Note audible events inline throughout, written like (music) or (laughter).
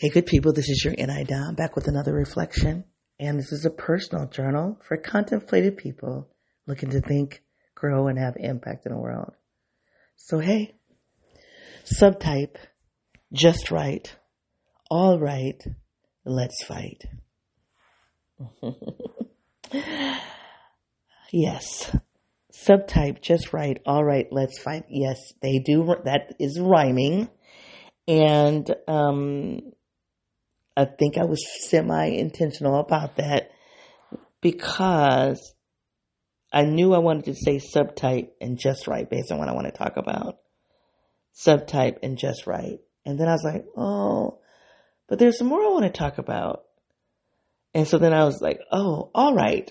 Hey, good people, this is your NI Dom back with another reflection. And this is a personal journal for contemplative people looking to think, grow, and have impact in the world. So, hey, subtype, just right, all right, let's fight. (laughs) yes, subtype, just right, all right, let's fight. Yes, they do, that is rhyming. And, um, I think I was semi intentional about that because I knew I wanted to say subtype and just right based on what I want to talk about. Subtype and just right. And then I was like, oh, but there's some more I want to talk about. And so then I was like, oh, all right.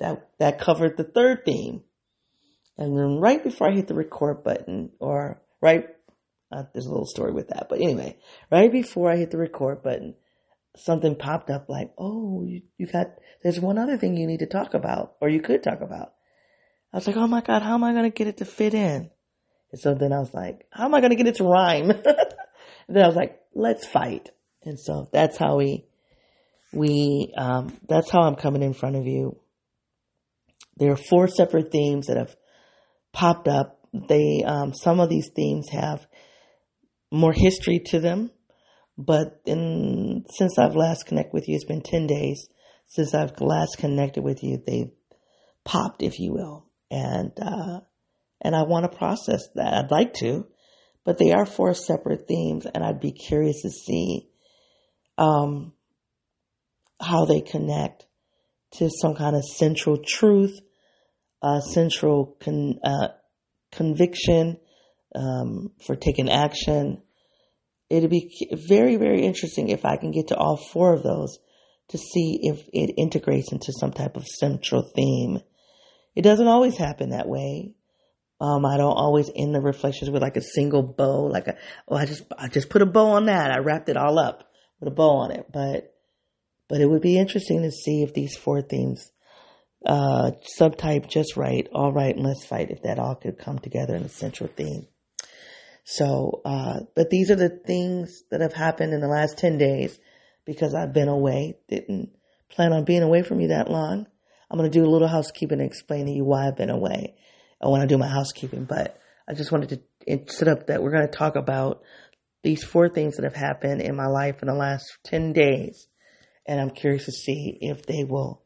That, that covered the third theme. And then right before I hit the record button or right uh, there's a little story with that, but anyway, right before I hit the record button, something popped up like, "Oh, you, you got there's one other thing you need to talk about, or you could talk about." I was like, "Oh my god, how am I going to get it to fit in?" And so then I was like, "How am I going to get it to rhyme?" (laughs) and then I was like, "Let's fight." And so that's how we we um, that's how I'm coming in front of you. There are four separate themes that have popped up. They um, some of these themes have more history to them. But in, since I've last connected with you, it's been 10 days since I've last connected with you. They've popped, if you will. And, uh, and I want to process that. I'd like to, but they are four separate themes and I'd be curious to see, um, how they connect to some kind of central truth, uh, central con, uh, conviction, um, for taking action. It'd be very, very interesting if I can get to all four of those to see if it integrates into some type of central theme. It doesn't always happen that way. Um, I don't always end the reflections with like a single bow, like a, oh, I just, I just put a bow on that. I wrapped it all up with a bow on it. But, but it would be interesting to see if these four themes, uh, subtype just right, all right, and let's fight, if that all could come together in a central theme. So, uh, but these are the things that have happened in the last 10 days because I've been away. Didn't plan on being away from you that long. I'm going to do a little housekeeping and explain to you why I've been away when I do my housekeeping. But I just wanted to set up that we're going to talk about these four things that have happened in my life in the last 10 days. And I'm curious to see if they will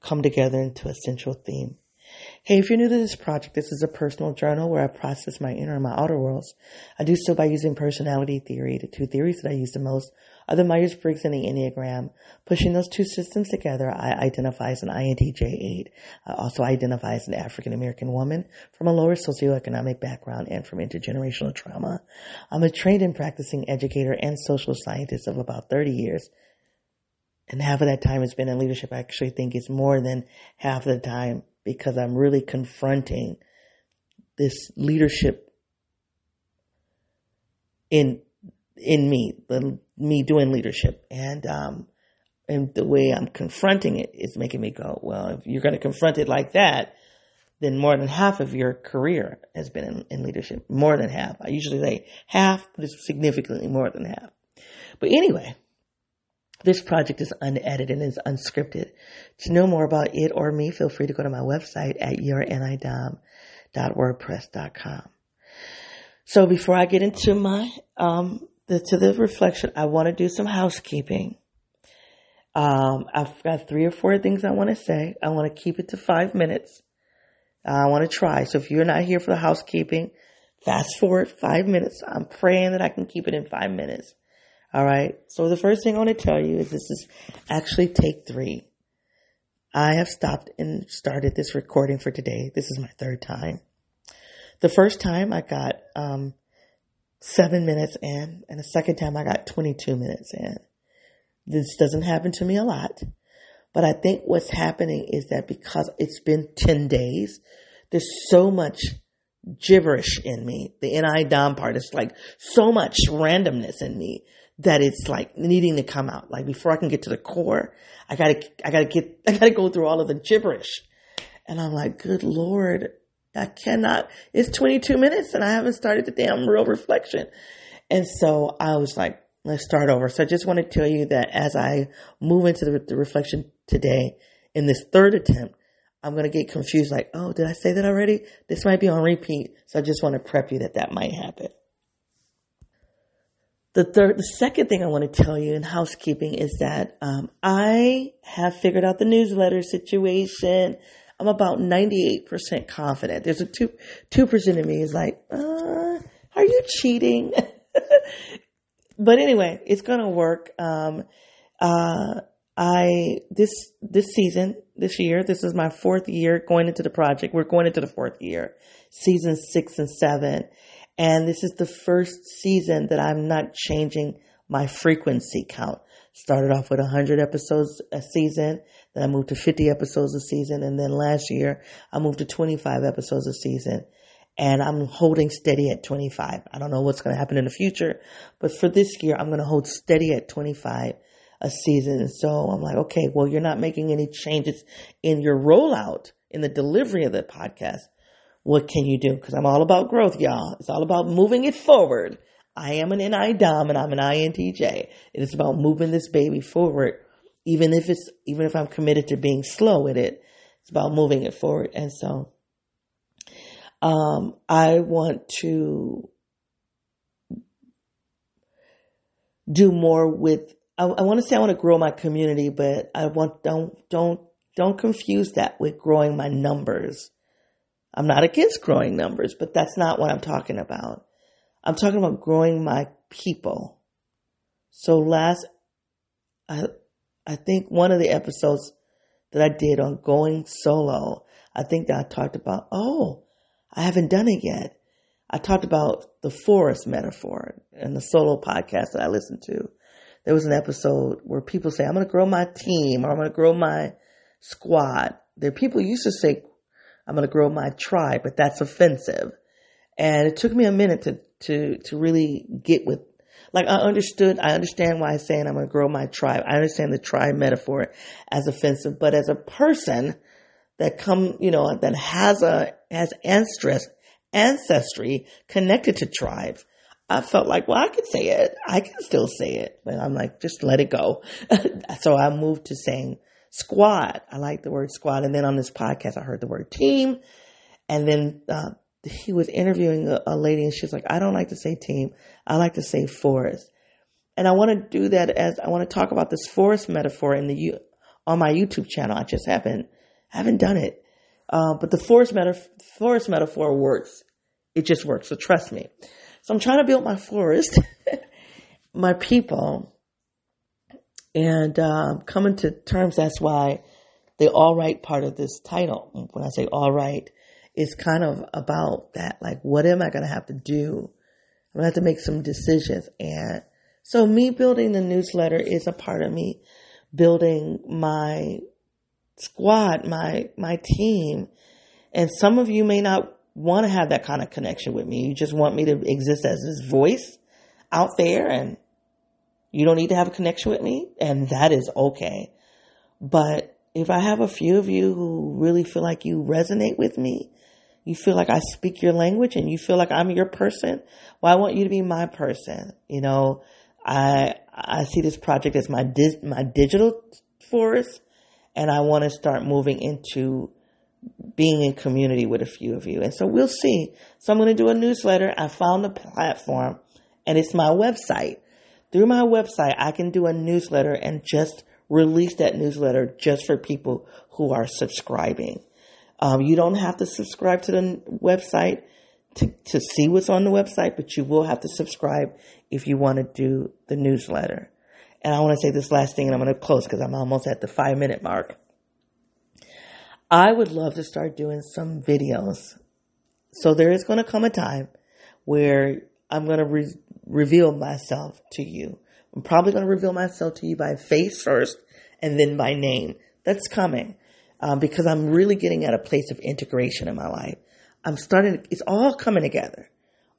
come together into a central theme. Hey, if you're new to this project, this is a personal journal where I process my inner and my outer worlds. I do so by using personality theory. The two theories that I use the most are the Myers-Briggs and the Enneagram. Pushing those two systems together, I identify as an INTJ8. I also identify as an African American woman from a lower socioeconomic background and from intergenerational trauma. I'm a trained and practicing educator and social scientist of about 30 years. And half of that time has been in leadership. I actually think it's more than half of the time because I'm really confronting this leadership in in me, the, me doing leadership, and um, and the way I'm confronting it is making me go, well, if you're going to confront it like that, then more than half of your career has been in, in leadership. More than half. I usually say half, but it's significantly more than half. But anyway, this project is unedited and is unscripted. To know more about it or me, feel free to go to my website at yournidom.wordpress.com. So before I get into my, um, the, to the reflection, I want to do some housekeeping. Um, I've got three or four things I want to say. I want to keep it to five minutes. I want to try. So if you're not here for the housekeeping, fast forward five minutes. I'm praying that I can keep it in five minutes. All right. So the first thing I want to tell you is this is actually take three. I have stopped and started this recording for today. This is my third time. The first time I got um, seven minutes in, and the second time I got 22 minutes in. This doesn't happen to me a lot, but I think what's happening is that because it's been 10 days, there's so much gibberish in me. The NI Dom part is like so much randomness in me that it's like needing to come out. Like before I can get to the core, I gotta, I gotta get, (laughs) I gotta go through all of the gibberish. And I'm like, good Lord, I cannot, it's 22 minutes and I haven't started the damn real reflection. And so I was like, let's start over. So I just want to tell you that as I move into the, the reflection today in this third attempt, I'm going to get confused like, oh, did I say that already? This might be on repeat. So I just want to prep you that that might happen. The third, the second thing I want to tell you in housekeeping is that um, I have figured out the newsletter situation. I'm about 98% confident. There's a two two percent of me is like, uh, are you cheating? (laughs) but anyway, it's gonna work. Um, uh, I this this season, this year, this is my fourth year going into the project. We're going into the fourth year, season six and seven, and this is the first season that I'm not changing my frequency count. Started off with 100 episodes a season, then I moved to 50 episodes a season, and then last year I moved to 25 episodes a season. And I'm holding steady at 25. I don't know what's going to happen in the future, but for this year, I'm going to hold steady at 25 a season. So I'm like, okay, well, you're not making any changes in your rollout, in the delivery of the podcast. What can you do? Because I'm all about growth, y'all. It's all about moving it forward. I am an NI Dom and I'm an INTJ. It is about moving this baby forward, even if it's even if I'm committed to being slow with it. It's about moving it forward. And so um, I want to do more with I, I want to say I want to grow my community, but I want don't don't don't confuse that with growing my numbers. I'm not against growing numbers, but that's not what I'm talking about. I'm talking about growing my people. So last, I, I think one of the episodes that I did on going solo, I think that I talked about, oh, I haven't done it yet. I talked about the forest metaphor and the solo podcast that I listened to. There was an episode where people say, I'm going to grow my team or I'm going to grow my squad. There people used to say, I'm going to grow my tribe, but that's offensive. And it took me a minute to, to, to really get with, like I understood, I understand why I'm saying I'm going to grow my tribe. I understand the tribe metaphor as offensive, but as a person that come, you know, that has a, has ancestry, ancestry connected to tribes, I felt like, well, I can say it. I can still say it, but I'm like, just let it go. (laughs) so I moved to saying squad. I like the word squad. And then on this podcast, I heard the word team. And then uh, he was interviewing a, a lady, and she's like, I don't like to say team. I like to say forest. And I want to do that as I want to talk about this forest metaphor in the on my YouTube channel. I just haven't haven't done it, uh, but the forest metaphor forest metaphor works. It just works. So trust me. So I'm trying to build my forest, (laughs) my people, and uh, coming to terms. That's why the all right part of this title, when I say all right, is kind of about that. Like, what am I going to have to do? I'm going to have to make some decisions. And so me building the newsletter is a part of me building my squad, my, my team. And some of you may not want to have that kind of connection with me. You just want me to exist as this voice out there and you don't need to have a connection with me, and that is okay. But if I have a few of you who really feel like you resonate with me, you feel like I speak your language and you feel like I'm your person, well, I want you to be my person. You know, I, I see this project as my, di- my digital forest and I want to start moving into being in community with a few of you. And so we'll see. So I'm going to do a newsletter. I found the platform and it's my website through my website, I can do a newsletter and just release that newsletter just for people who are subscribing. Um, you don't have to subscribe to the website to, to see what's on the website, but you will have to subscribe if you want to do the newsletter. And I want to say this last thing and I'm going to close because I'm almost at the five minute mark. I would love to start doing some videos. So there is going to come a time where I'm going to re- reveal myself to you. I'm probably going to reveal myself to you by face first and then by name. That's coming um, because I'm really getting at a place of integration in my life. I'm starting, it's all coming together.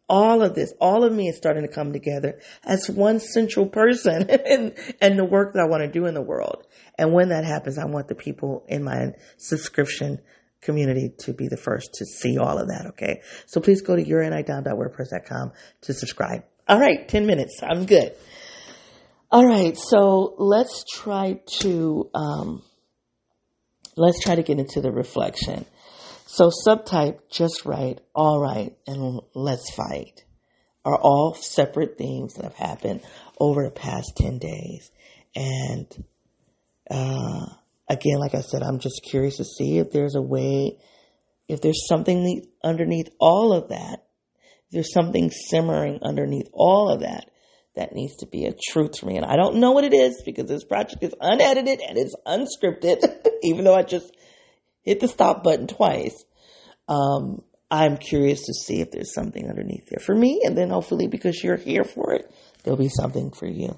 All of this, all of me is starting to come together as one central person (laughs) and, and the work that I want to do in the world. And when that happens, I want the people in my subscription community to be the first to see all of that. Okay. So please go to yournidom.wordpress.com to subscribe. All right. 10 minutes. I'm good. All right, so let's try to um, let's try to get into the reflection. So subtype, just right, all right, and let's fight are all separate things that have happened over the past 10 days. And uh, again, like I said, I'm just curious to see if there's a way, if there's something underneath all of that, there's something simmering underneath all of that that needs to be a truth to me. And I don't know what it is because this project is unedited and it's unscripted, (laughs) even though I just hit the stop button twice. Um, I'm curious to see if there's something underneath there for me. And then hopefully because you're here for it, there'll be something for you.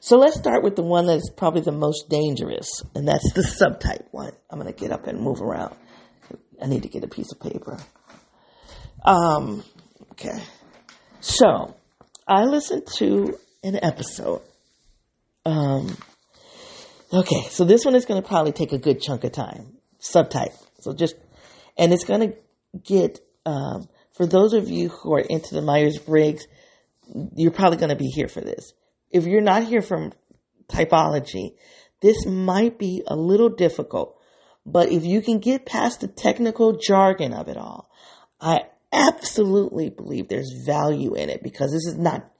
So let's start with the one that's probably the most dangerous, and that's the subtype one. I'm going to get up and move around. I need to get a piece of paper. Um, okay. So I listened to an episode. Um, okay, so this one is going to probably take a good chunk of time. Subtype. So just, and it's going to get, um, for those of you who are into the Myers Briggs, you're probably going to be here for this. If you're not here from typology, this might be a little difficult, but if you can get past the technical jargon of it all, I absolutely believe there's value in it because this is not,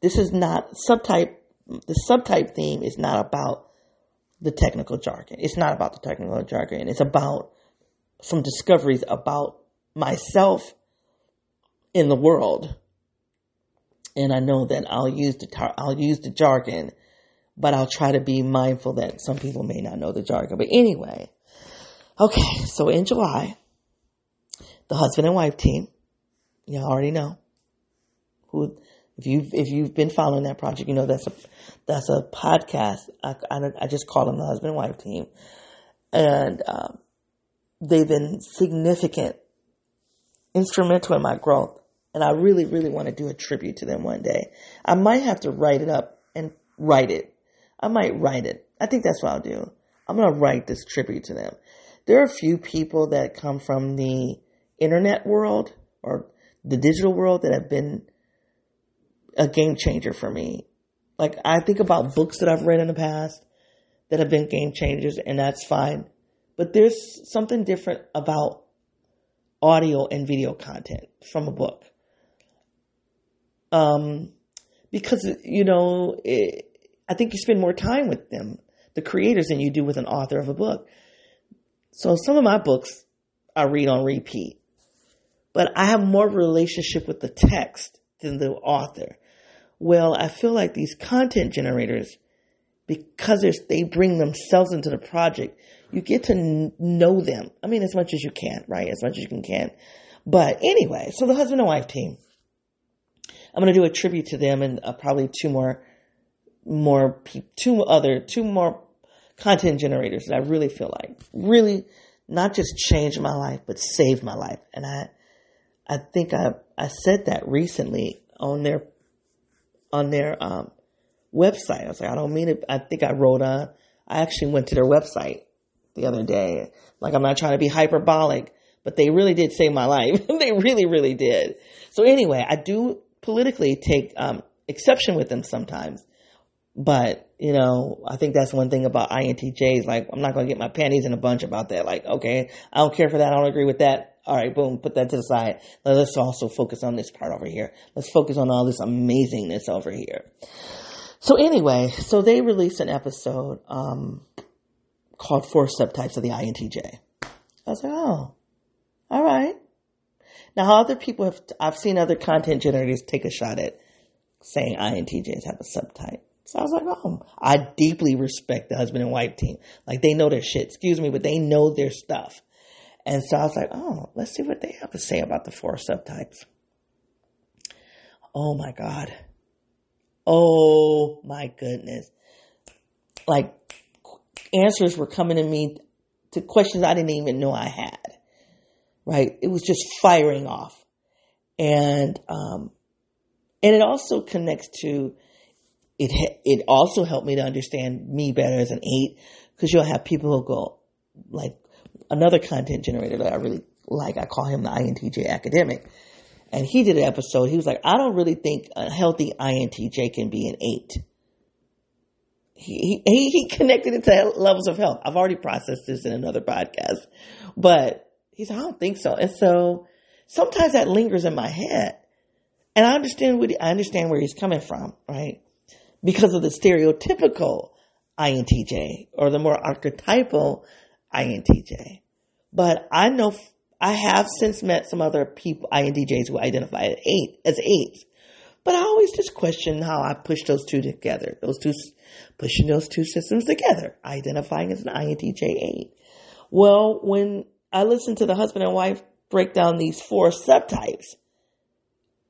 this is not subtype, the subtype theme is not about the technical jargon. It's not about the technical jargon. It's about some discoveries about myself in the world. And I know that I'll use the tar- I'll use the jargon, but I'll try to be mindful that some people may not know the jargon. But anyway, okay. So in July, the husband and wife team, you already know who. If you if you've been following that project, you know that's a that's a podcast. I, I, I just call them the husband and wife team, and um, they've been significant instrumental in my growth. And I really, really want to do a tribute to them one day. I might have to write it up and write it. I might write it. I think that's what I'll do. I'm going to write this tribute to them. There are a few people that come from the internet world or the digital world that have been a game changer for me. Like I think about books that I've read in the past that have been game changers and that's fine. But there's something different about audio and video content from a book. Um, because, you know, it, I think you spend more time with them, the creators, than you do with an author of a book. So some of my books I read on repeat, but I have more relationship with the text than the author. Well, I feel like these content generators, because they bring themselves into the project, you get to know them. I mean, as much as you can, right? As much as you can. But anyway, so the husband and wife team. I'm going to do a tribute to them and uh, probably two more, more, two other, two more content generators that I really feel like really not just changed my life, but saved my life. And I, I think I, I said that recently on their, on their, um, website. I was like, I don't mean it. I think I wrote, uh, I actually went to their website the other day. Like I'm not trying to be hyperbolic, but they really did save my life. (laughs) they really, really did. So anyway, I do politically take um, exception with them sometimes. But, you know, I think that's one thing about INTJs. Like, I'm not going to get my panties in a bunch about that. Like, okay, I don't care for that. I don't agree with that. All right, boom, put that to the side. Let's also focus on this part over here. Let's focus on all this amazingness over here. So anyway, so they released an episode. Um, called Four Subtypes of the INTJ. I was like, oh, all right. Now, other people have, I've seen other content generators take a shot at saying INTJs have a subtype. So I was like, oh, I deeply respect the husband and wife team. Like they know their shit, excuse me, but they know their stuff. And so I was like, oh, let's see what they have to say about the four subtypes. Oh my God. Oh my goodness. Like answers were coming to me to questions I didn't even know I had. Right? It was just firing off. And, um, and it also connects to, it, it also helped me to understand me better as an eight, because you'll have people who go, like, another content generator that I really like, I call him the INTJ academic. And he did an episode, he was like, I don't really think a healthy INTJ can be an eight. he, he, (laughs) he connected it to levels of health. I've already processed this in another podcast, but he said, I don't think so. And so sometimes that lingers in my head. And I understand what, I understand where he's coming from, right? Because of the stereotypical INTJ or the more archetypal INTJ. But I know I have since met some other people, INTJs who identify as eight, as eights. But I always just question how I push those two together, those two, pushing those two systems together, identifying as an INTJ eight. Well, when I listen to the husband and wife break down these four subtypes,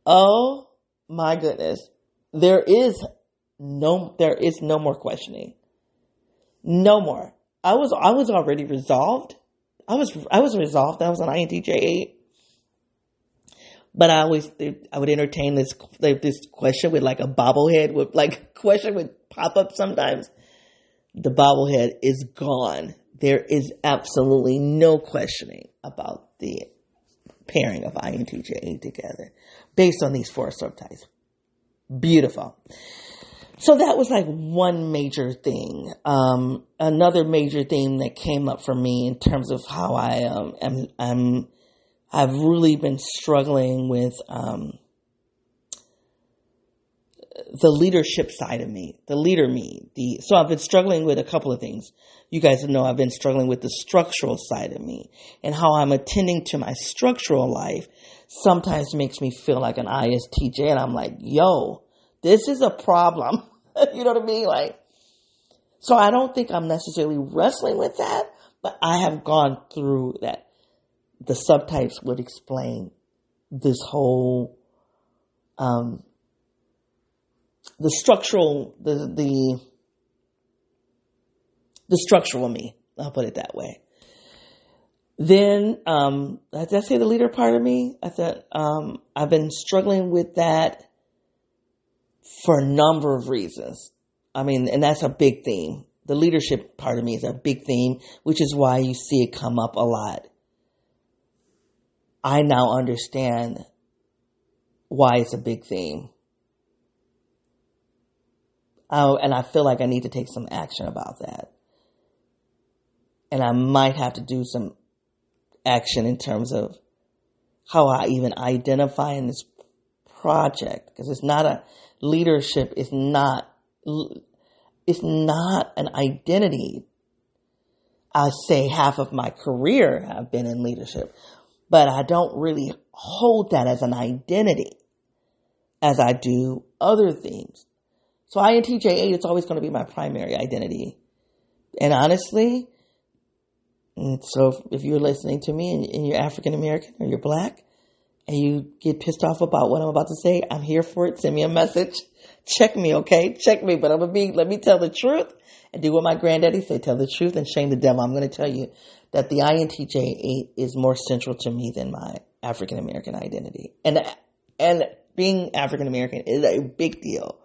oh my goodness, there is no, there is no more questioning. No more. I was, I was already resolved. I was, I was resolved. I was an INTJ. But I always, I would entertain this, this question with like a bobblehead with like (laughs) question would pop up sometimes. The bobblehead is gone. There is absolutely no questioning about the pairing of INTJ together based on these four subtypes. Beautiful. So that was like one major thing. Um, another major thing that came up for me in terms of how I um, am, am I've really been struggling with um, the leadership side of me, the leader me. The so I've been struggling with a couple of things. You guys know I've been struggling with the structural side of me and how I'm attending to my structural life. Sometimes makes me feel like an ISTJ, and I'm like, yo, this is a problem. (laughs) you know what I mean? Like, so I don't think I'm necessarily wrestling with that, but I have gone through that. The subtypes would explain this whole, um, the structural, the, the, the structural me. I'll put it that way. Then, um, did I say the leader part of me? I thought, um, I've been struggling with that for a number of reasons. I mean, and that's a big theme. The leadership part of me is a big theme, which is why you see it come up a lot. I now understand why it's a big theme. Oh, and I feel like I need to take some action about that. And I might have to do some action in terms of how I even identify in this project because it's not a leadership is not it's not an identity. I say half of my career I've been in leadership, but I don't really hold that as an identity as I do other things. So INTJ 8 it's always going to be my primary identity. And honestly, and so if you're listening to me and you're African American or you're black, and you get pissed off about what I'm about to say, I'm here for it. Send me a message. Check me, okay? Check me. But I'm gonna be, let me tell the truth and do what my granddaddy said, tell the truth and shame the devil. I'm gonna tell you that the INTJ 8 is more central to me than my African American identity. And, and being African American is a big deal,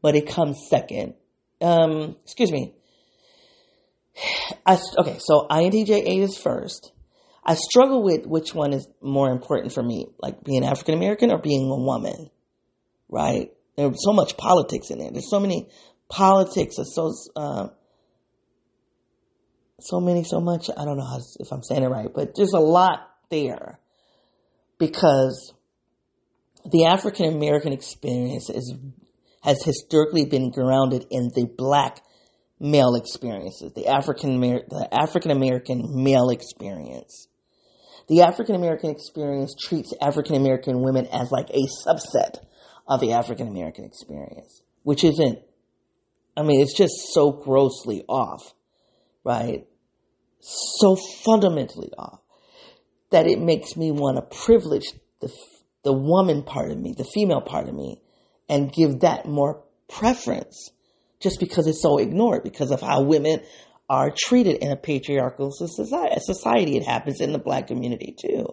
but it comes second. Um, excuse me. (sighs) I, okay, so INTJ 8 is first. I struggle with which one is more important for me, like being African American or being a woman, right? There's so much politics in there. There's so many politics, so uh, so many, so much. I don't know how, if I'm saying it right, but there's a lot there because the African American experience is has historically been grounded in the black male experiences, the African the African American male experience the African American experience treats African American women as like a subset of the African American experience, which isn't, I mean, it's just so grossly off, right? So fundamentally off that it makes me want to privilege the, the woman part of me, the female part of me, and give that more preference just because it's so ignored because of how women are treated in a patriarchal society. It happens in the black community too.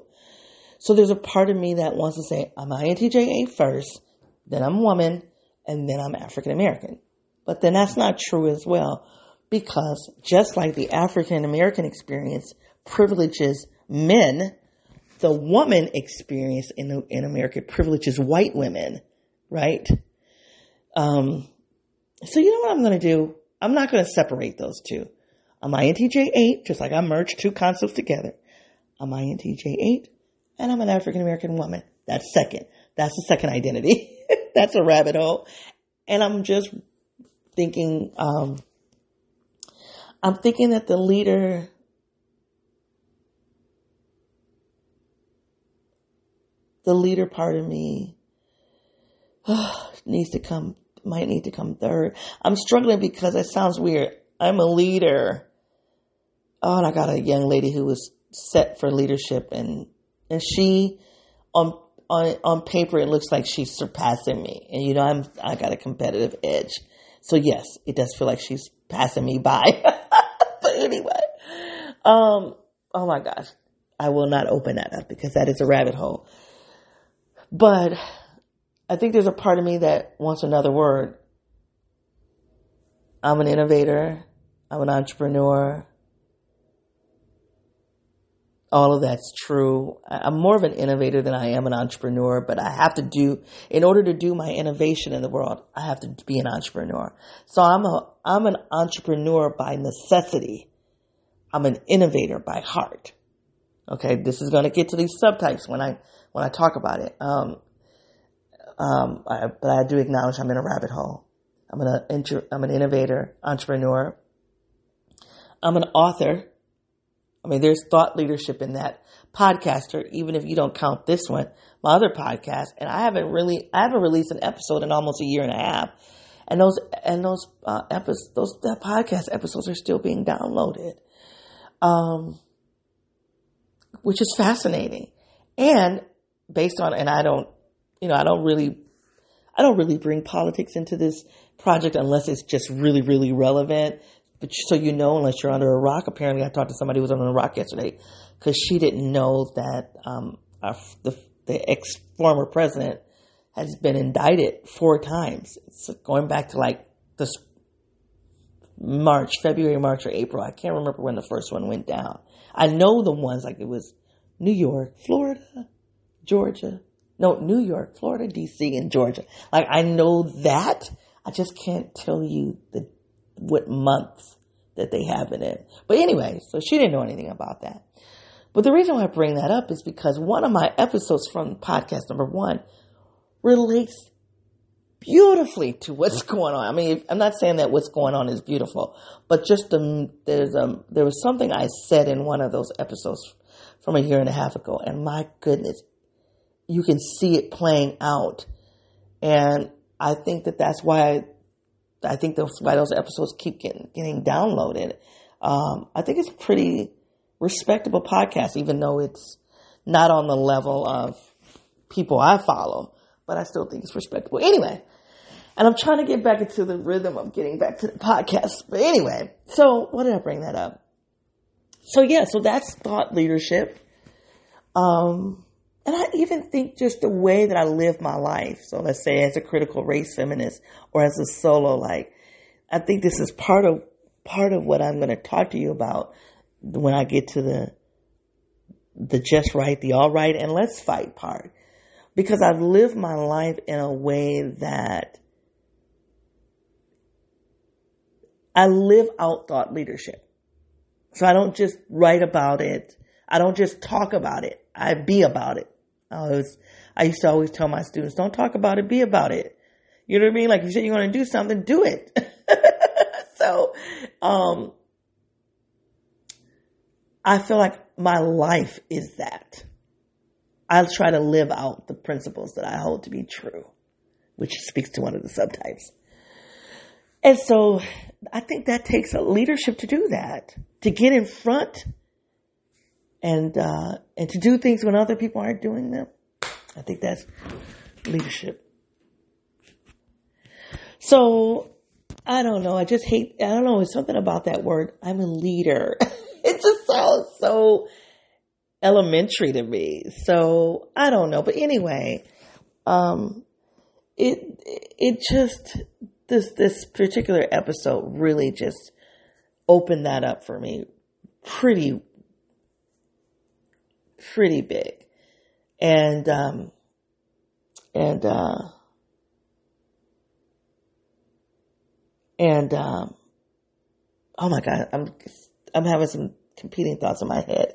So there's a part of me that wants to say, I'm INTJ first, then I'm woman, and then I'm African American. But then that's not true as well, because just like the African American experience privileges men, the woman experience in, in America privileges white women, right? Um, so you know what I'm going to do? I'm not going to separate those two. I'm INTJ 8, just like I merged two concepts together. I'm INTJ 8, and I'm an African American woman. That's second. That's the second identity. (laughs) That's a rabbit hole. And I'm just thinking, um, I'm thinking that the leader the leader part of me (sighs) needs to come might need to come third. I'm struggling because it sounds weird. I'm a leader. Oh, and I got a young lady who was set for leadership and and she on on on paper it looks like she's surpassing me. And you know I'm I got a competitive edge. So yes, it does feel like she's passing me by. (laughs) but anyway. Um oh my gosh. I will not open that up because that is a rabbit hole. But I think there's a part of me that wants another word. I'm an innovator. I'm an entrepreneur. All of that's true. I'm more of an innovator than I am an entrepreneur, but I have to do, in order to do my innovation in the world, I have to be an entrepreneur. So I'm a, I'm an entrepreneur by necessity. I'm an innovator by heart. Okay. This is going to get to these subtypes when I, when I talk about it. Um, um, I, but I do acknowledge I'm in a rabbit hole. I'm an, I'm an innovator, entrepreneur. I'm an author. I mean, there's thought leadership in that podcaster, even if you don't count this one, my other podcast. And I haven't really, I haven't released an episode in almost a year and a half. And those, and those, uh, episodes, those, that podcast episodes are still being downloaded. Um, which is fascinating. And based on, and I don't, you know, I don't really, I don't really bring politics into this project unless it's just really, really relevant. But so you know, unless you're under a rock, apparently I talked to somebody who was under a rock yesterday because she didn't know that um, our, the, the ex former president has been indicted four times. It's going back to like this March, February, March, or April. I can't remember when the first one went down. I know the ones like it was New York, Florida, Georgia, no, New York, Florida, DC, and Georgia. Like I know that. I just can't tell you the what months that they have in it in. But anyway, so she didn't know anything about that. But the reason why I bring that up is because one of my episodes from podcast number one relates beautifully to what's (laughs) going on. I mean, I'm not saying that what's going on is beautiful, but just the, there's a, there was something I said in one of those episodes from a year and a half ago, and my goodness, you can see it playing out. And I think that that's why I think that's why those episodes keep getting getting downloaded. Um, I think it's a pretty respectable podcast, even though it's not on the level of people I follow, but I still think it's respectable. Anyway, and I'm trying to get back into the rhythm of getting back to the podcast. But anyway, so what did I bring that up? So yeah, so that's thought leadership. Um, and I even think just the way that I live my life. So let's say as a critical race feminist or as a solo, like, I think this is part of, part of what I'm going to talk to you about when I get to the, the just right, the all right, and let's fight part. Because I've lived my life in a way that I live out thought leadership. So I don't just write about it. I don't just talk about it. I be about it. I was, I used to always tell my students, don't talk about it, be about it. You know what I mean? Like if you say you're going to do something, do it. (laughs) so, um, I feel like my life is that. I try to live out the principles that I hold to be true, which speaks to one of the subtypes. And so I think that takes a leadership to do that, to get in front and uh, and to do things when other people aren't doing them. I think that's leadership. So I don't know. I just hate. I don't know. It's something about that word. I'm a leader. (laughs) it just sounds so elementary to me. So I don't know. But anyway, um, it it just this this particular episode really just opened that up for me pretty pretty big. And, um, and, uh, and, um, oh my God, I'm, I'm having some competing thoughts in my head.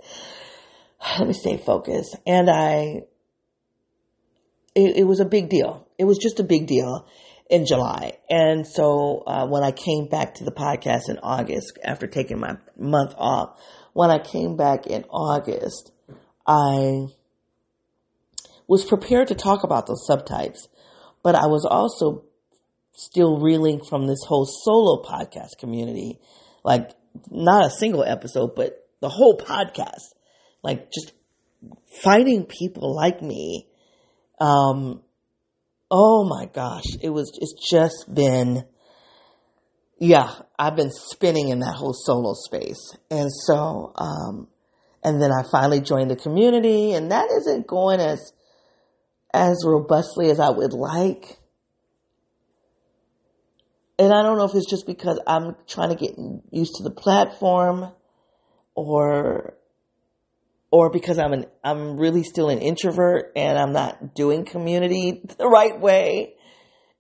(sighs) Let me stay focused. And I, it, it was a big deal. It was just a big deal in July. And so uh, when I came back to the podcast in August, after taking my month off, when I came back in August, I was prepared to talk about those subtypes, but I was also still reeling from this whole solo podcast community. Like, not a single episode, but the whole podcast. Like, just finding people like me. Um, oh my gosh, it was, it's just been, yeah, I've been spinning in that whole solo space. And so, um, and then I finally joined the community and that isn't going as, as robustly as I would like. And I don't know if it's just because I'm trying to get used to the platform or or because I'm an I'm really still an introvert and I'm not doing community (laughs) the right way.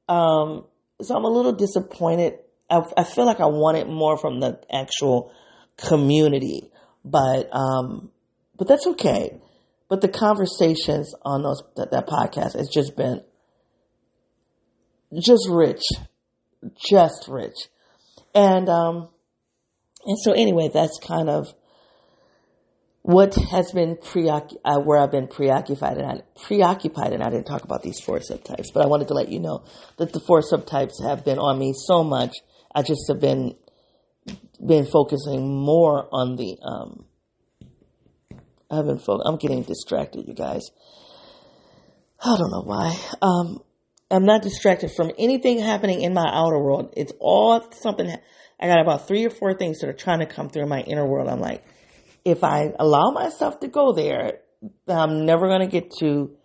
Um, so I'm a little disappointed. I, I feel like I wanted more from the actual community, but um, but that's okay. But the conversations on those that, that podcast has just been just rich, just rich, and um, and so anyway, that's kind of what has been preoccupied, uh, where I've been preoccupied and I, preoccupied and I didn't talk about these four subtypes, but I wanted to let you know that the four subtypes have been on me so much. I just have been, been focusing more on the, um, I've been, fo- I'm getting distracted, you guys. I don't know why. Um, I'm not distracted from anything happening in my outer world. It's all something. I got about three or four things that are trying to come through my inner world. I'm like, if I allow myself to go there, I'm never going to get to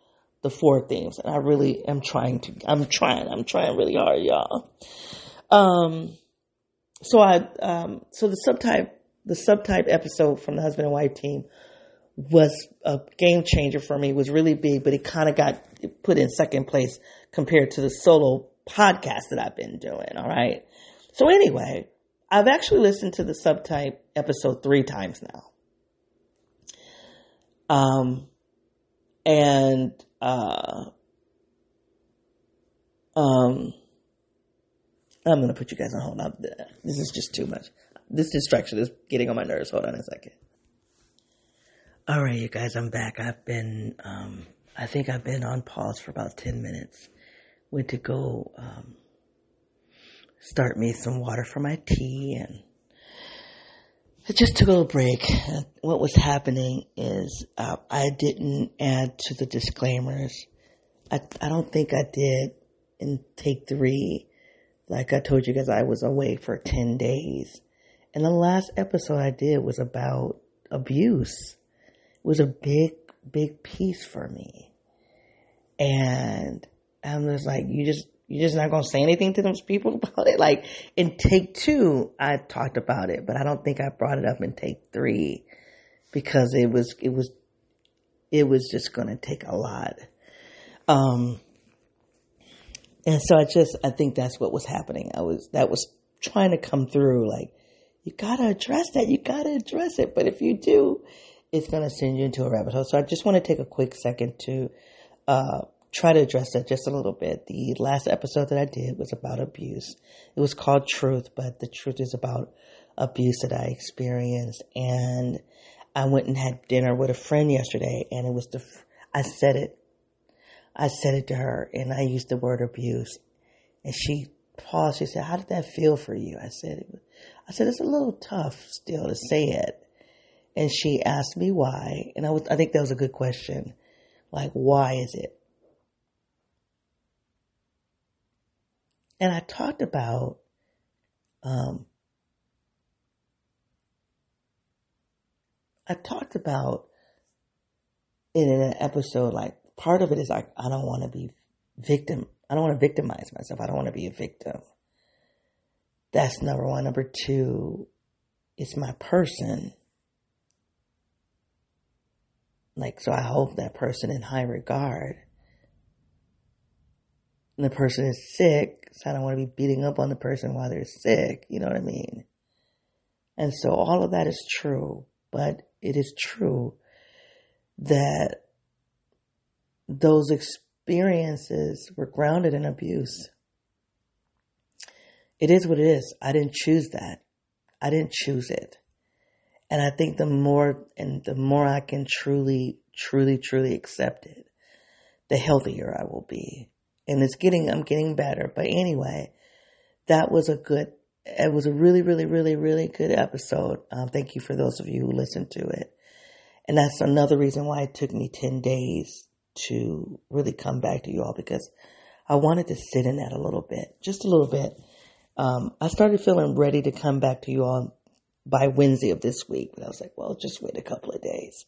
the four themes. And I really am trying to, I'm trying, I'm trying really hard, y'all. Um, so I, um, so the subtype, the subtype episode from the husband and wife team was a game changer for me. It was really big, but it kind of got put in second place compared to the solo podcast that I've been doing. All right. So anyway, I've actually listened to the subtype episode three times now. Um, and, uh, um, I'm going to put you guys on hold. This is just too much. This distraction is getting on my nerves. Hold on a second. All right, you guys, I'm back. I've been, um, I think I've been on pause for about 10 minutes. Went to go, um, start me some water for my tea and I just took a little break. What was happening is uh, I didn't add to the disclaimers. I I don't think I did in take three. Like I told you guys, I was away for ten days, and the last episode I did was about abuse. It was a big big piece for me, and I'm just like, you just you're just not going to say anything to those people (laughs) about it. Like in take two, I talked about it, but I don't think I brought it up in take three because it was, it was, it was just going to take a lot. Um, and so I just, I think that's what was happening. I was, that was trying to come through like, you gotta address that. You gotta address it. But if you do, it's gonna send you into a rabbit hole. So I just want to take a quick second to, uh, try to address that just a little bit. The last episode that I did was about abuse. It was called Truth, but the truth is about abuse that I experienced. And I went and had dinner with a friend yesterday, and it was the, I said it, I said it to her, and I used the word abuse. And she paused. She said, "How did that feel for you?" I said, "I said it's a little tough still to say it." And she asked me why, and I was, I think that was a good question. Like, why is it? And I talked about um, I talked about in an episode like part of it is like I don't want to be victim. I don't want to victimize myself. I don't want to be a victim. That's number one. Number two, it's my person. Like, so I hold that person in high regard and the person is sick, so I don't want to be beating up on the person while they're sick. You know what I mean? And so all of that is true, but it is true that those experiences were grounded in abuse. It is what it is. I didn't choose that. I didn't choose it. And I think the more and the more I can truly, truly, truly accept it, the healthier I will be. And it's getting, I'm getting better. But anyway, that was a good, it was a really, really, really, really good episode. Um, thank you for those of you who listened to it. And that's another reason why it took me 10 days to really come back to you all because I wanted to sit in that a little bit, just a little bit. Um, I started feeling ready to come back to you all by Wednesday of this week, but I was like, well, just wait a couple of days.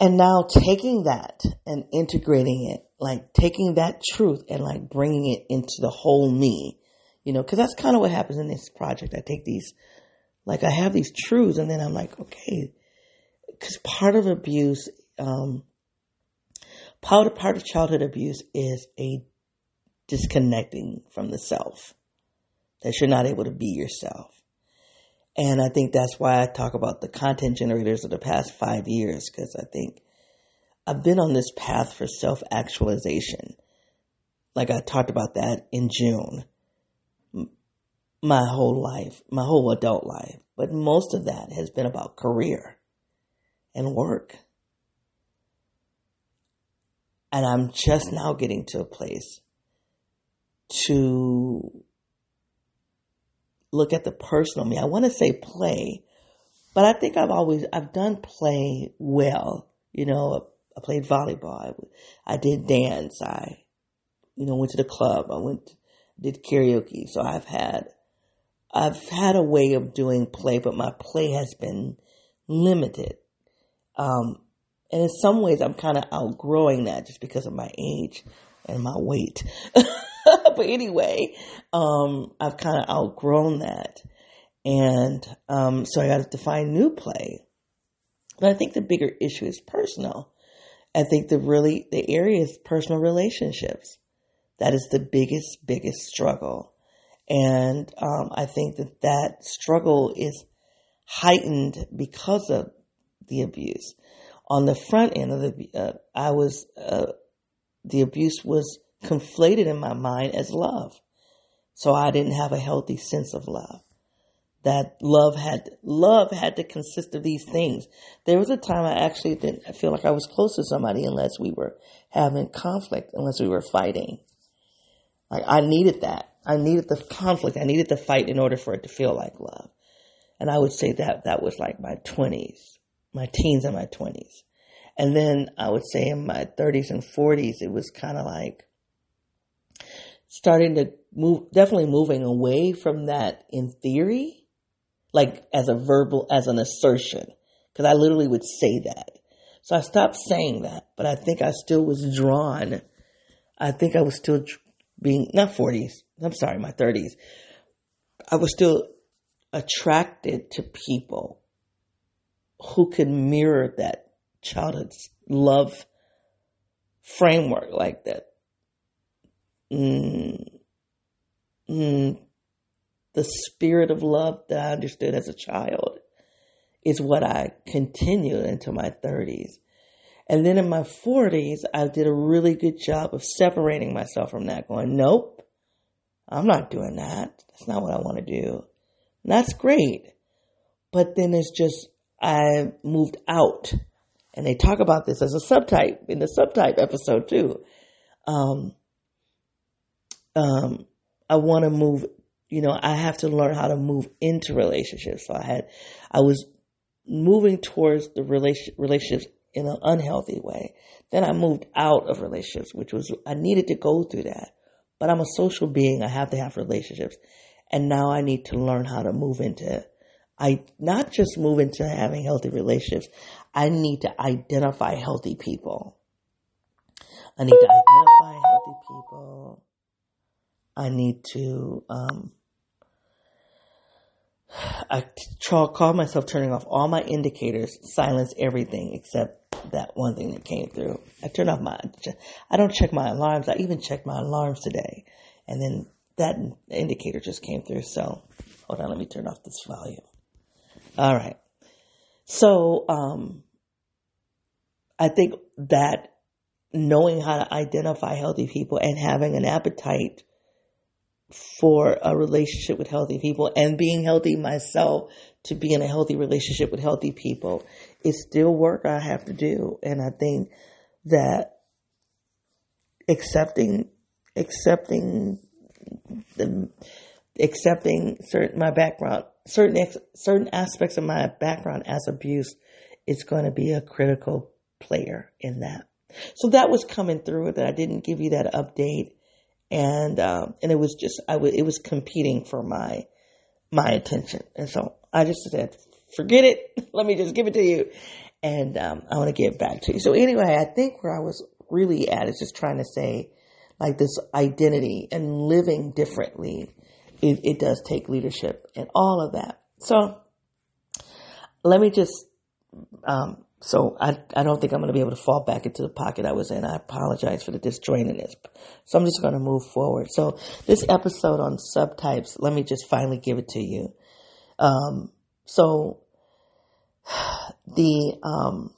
And now taking that and integrating it, like taking that truth and like bringing it into the whole me, you know, cause that's kind of what happens in this project. I take these, like I have these truths and then I'm like, okay, cause part of abuse, um, part of, part of childhood abuse is a disconnecting from the self, that you're not able to be yourself. And I think that's why I talk about the content generators of the past five years, because I think I've been on this path for self actualization. Like I talked about that in June. My whole life, my whole adult life. But most of that has been about career and work. And I'm just now getting to a place to look at the personal me. I want to say play, but I think I've always, I've done play well. You know, I played volleyball. I, I did dance. I, you know, went to the club. I went, did karaoke. So I've had, I've had a way of doing play, but my play has been limited. Um, and in some ways I'm kind of outgrowing that just because of my age and my weight. (laughs) but anyway, um, I've kind of outgrown that. And um, so I got to find new play. But I think the bigger issue is personal. I think the really, the area is personal relationships. That is the biggest, biggest struggle. And um, I think that that struggle is heightened because of the abuse. On the front end of the, uh, I was, uh, the abuse was conflated in my mind as love. So I didn't have a healthy sense of love. That love had, love had to consist of these things. There was a time I actually didn't feel like I was close to somebody unless we were having conflict, unless we were fighting. Like I needed that. I needed the conflict. I needed the fight in order for it to feel like love. And I would say that that was like my twenties, my teens and my twenties. And then I would say in my thirties and forties, it was kind of like, starting to move, definitely moving away from that in theory, like as a verbal, as an assertion. Cause I literally would say that. So I stopped saying that, but I think I still was drawn. I think I was still being, not 40s, I'm sorry, my 30s. I was still attracted to people who could mirror that childhood love framework like that mm, mm, the spirit of love that I understood as a child is what I continued into my 30s. And then in my 40s, I did a really good job of separating myself from that, going, nope, I'm not doing that. That's not what I want to do. And that's great. But then it's just, I moved out. And they talk about this as a subtype in the subtype episode too. Um, um, I want to move, you know, I have to learn how to move into relationships. So I had, I was moving towards the relation, relationships in an unhealthy way. Then I moved out of relationships, which was, I needed to go through that. But I'm a social being. I have to have relationships. And now I need to learn how to move into, I, not just move into having healthy relationships. I need to identify healthy people. I need to identify healthy people. I need to, um, I try, call myself turning off all my indicators, silence everything except that one thing that came through. I turn off my, I don't check my alarms. I even checked my alarms today. And then that indicator just came through. So Hold on, let me turn off this volume. All right. So, um, I think that knowing how to identify healthy people and having an appetite for a relationship with healthy people and being healthy myself to be in a healthy relationship with healthy people is still work I have to do. And I think that accepting, accepting the, accepting certain, my background, certain, ex, certain aspects of my background as abuse is going to be a critical player in that. So that was coming through that I didn't give you that update. And um, and it was just I w- it was competing for my my attention, and so I just said, forget it, (laughs) let me just give it to you, and um, I want to get back to you. So anyway, I think where I was really at is just trying to say, like this identity and living differently, it, it does take leadership and all of that. So let me just um, so I, I don't think I'm going to be able to fall back into the pocket I was in. I apologize for the disjointedness. So I'm just going to move forward. So this episode on subtypes, let me just finally give it to you. Um, so (sighs) the, um,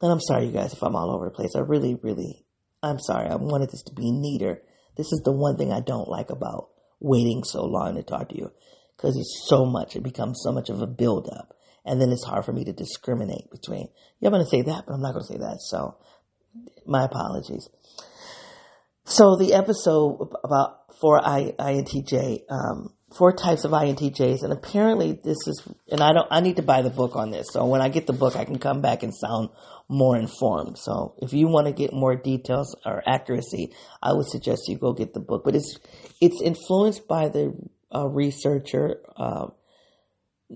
and I'm sorry, you guys, if I'm all over the place. I really, really, I'm sorry. I wanted this to be neater. This is the one thing I don't like about waiting so long to talk to you because it's so much. It becomes so much of a buildup and then it's hard for me to discriminate between. Yeah, I'm going to say that, but I'm not going to say that. So, my apologies. So the episode about four I, INTJ, um, four types of INTJs, and apparently this is, and I don't, I need to buy the book on this. So when I get the book, I can come back and sound more informed. So if you want to get more details or accuracy, I would suggest you go get the book. But it's, it's influenced by the uh, researcher, uh,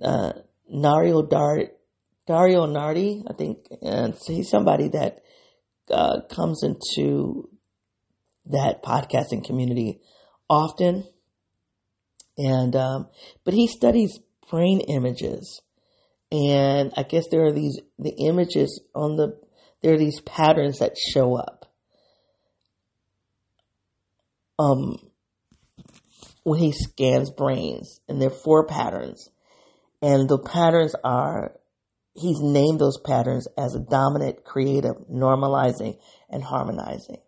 uh, Nario Dar- Dario Nardi, I think, and he's somebody that uh, comes into that podcasting community often. And, um, but he studies brain images. And I guess there are these, the images on the, there are these patterns that show up. Um, when he scans brains, and there are four patterns. And the patterns are, he's named those patterns as a dominant, creative, normalizing, and harmonizing.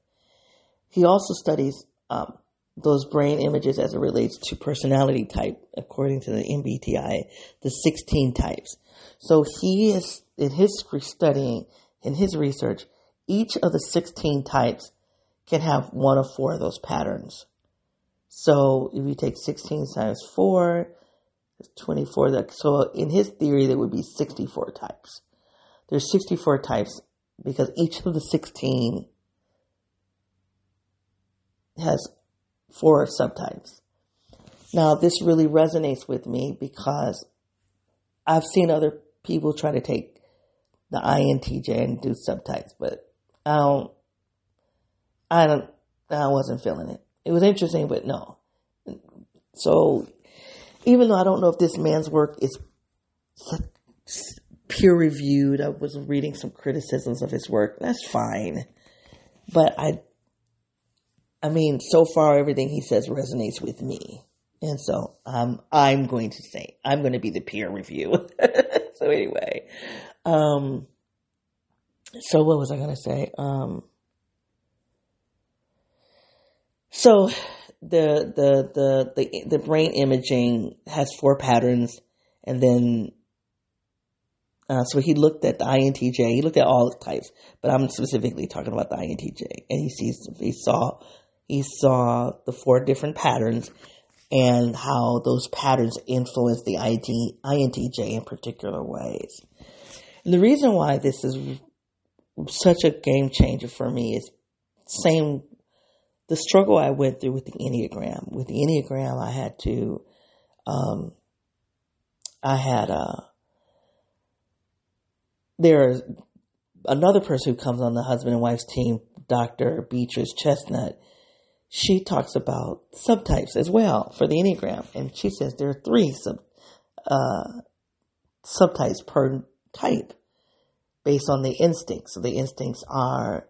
He also studies um, those brain images as it relates to personality type, according to the MBTI, the 16 types. So he is, in his studying, in his research, each of the 16 types can have one of four of those patterns. So if you take 16 times 4, 24. So in his theory, there would be 64 types. There's 64 types because each of the 16 has four subtypes. Now, this really resonates with me because I've seen other people try to take the INTJ and do subtypes, but I don't, I don't, I wasn't feeling it. It was interesting, but no. So even though I don't know if this man's work is peer reviewed, I was reading some criticisms of his work. That's fine. But I, I mean, so far everything he says resonates with me. And so um, I'm going to say, I'm going to be the peer review. (laughs) so anyway, um, so what was I going to say? Um, so the the the the the brain imaging has four patterns, and then uh, so he looked at the INTJ. He looked at all types, but I'm specifically talking about the INTJ, and he sees he saw he saw the four different patterns and how those patterns influence the INTJ in particular ways. And the reason why this is such a game changer for me is same the struggle I went through with the Enneagram. With the Enneagram, I had to, um, I had a, uh, there's another person who comes on the husband and wife's team, Dr. Beatrice Chestnut. She talks about subtypes as well for the Enneagram. And she says there are three sub, uh, subtypes per type based on the instincts. So the instincts are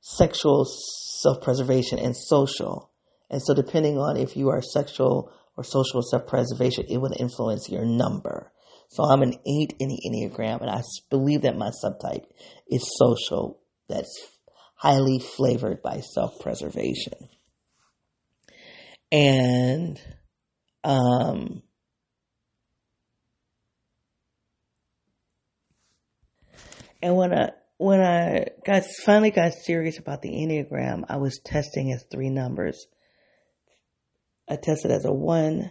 sexual self preservation and social. And so depending on if you are sexual or social self-preservation, it will influence your number. So I'm an eight in the Enneagram and I believe that my subtype is social. That's highly flavored by self-preservation. And, um, and when I, when I got finally got serious about the Enneagram, I was testing as three numbers. I tested as a one,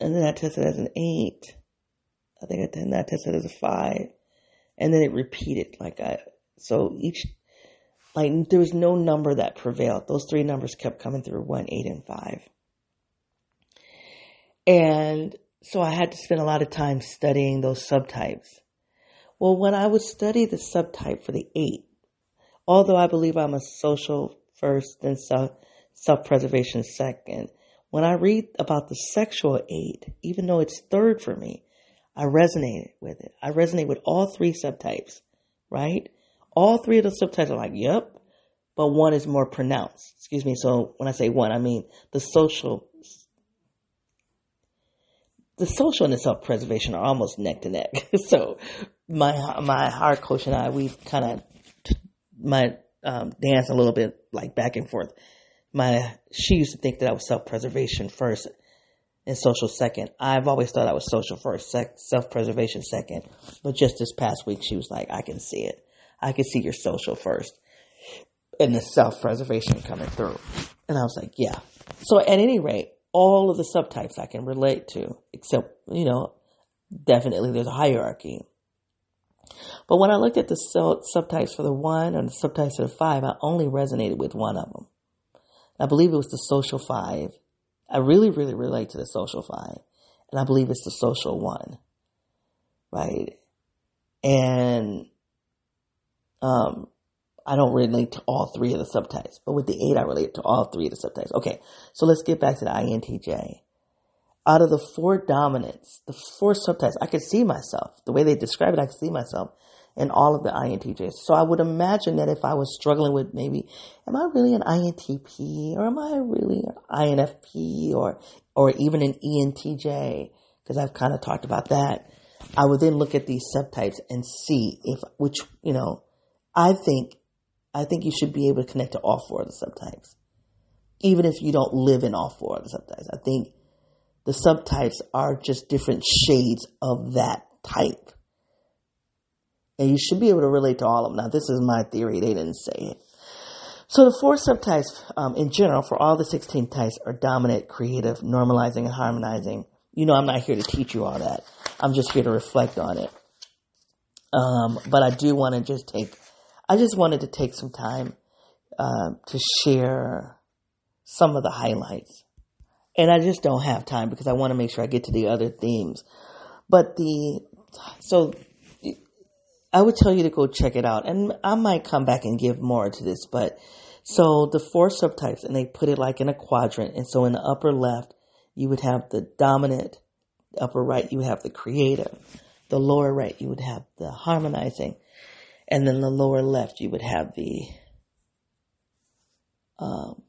and then I tested as an eight. I think I then I tested as a five, and then it repeated like I. So each, like there was no number that prevailed. Those three numbers kept coming through: one, eight, and five. And so I had to spend a lot of time studying those subtypes. Well, when I would study the subtype for the eight, although I believe I'm a social first and self preservation second, when I read about the sexual eight, even though it's third for me, I resonate with it. I resonate with all three subtypes, right? All three of the subtypes are like, yep, but one is more pronounced. Excuse me. So when I say one, I mean the social the social and the self preservation are almost neck to neck. (laughs) so my my hard coach and I, we kind of my um, dance a little bit like back and forth. My she used to think that I was self preservation first and social second. I've always thought I was social first, self preservation second. But just this past week, she was like, "I can see it. I could see your social first, and the self preservation coming through." And I was like, "Yeah." So at any rate, all of the subtypes I can relate to, except, you know, definitely there's a hierarchy. But when I looked at the subtypes for the one and the subtypes for the five, I only resonated with one of them. I believe it was the social five. I really, really relate to the social five. And I believe it's the social one. Right? And um, I don't relate to all three of the subtypes, but with the eight, I relate to all three of the subtypes. Okay, so let's get back to the INTJ. Out of the four dominants, the four subtypes, I could see myself. The way they describe it, I could see myself in all of the INTJs. So I would imagine that if I was struggling with maybe, am I really an INTP or am I really an INFP or, or even an ENTJ? Because I've kind of talked about that. I would then look at these subtypes and see if, which, you know, I think I think you should be able to connect to all four of the subtypes. Even if you don't live in all four of the subtypes. I think the subtypes are just different shades of that type. And you should be able to relate to all of them. Now, this is my theory. They didn't say it. So the four subtypes, um, in general, for all the 16 types are dominant, creative, normalizing, and harmonizing. You know, I'm not here to teach you all that. I'm just here to reflect on it. Um, but I do want to just take I just wanted to take some time uh, to share some of the highlights. And I just don't have time because I want to make sure I get to the other themes. But the, so I would tell you to go check it out. And I might come back and give more to this, but so the four subtypes and they put it like in a quadrant. And so in the upper left, you would have the dominant, upper right, you would have the creative, the lower right, you would have the harmonizing, and then the lower left, you would have the um,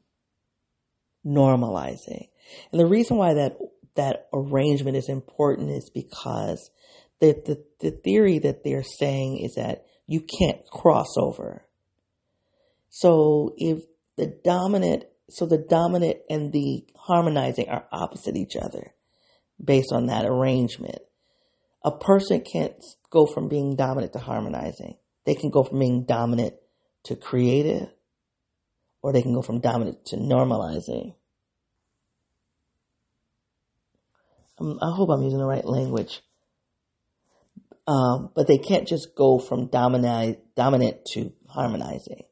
normalizing. And the reason why that that arrangement is important is because the, the, the theory that they're saying is that you can't cross over. So if the dominant, so the dominant and the harmonizing are opposite each other based on that arrangement. A person can't go from being dominant to harmonizing. They can go from being dominant to creative, or they can go from dominant to normalizing. Um, I hope I'm using the right language. Um, but they can't just go from dominant, dominant to harmonizing.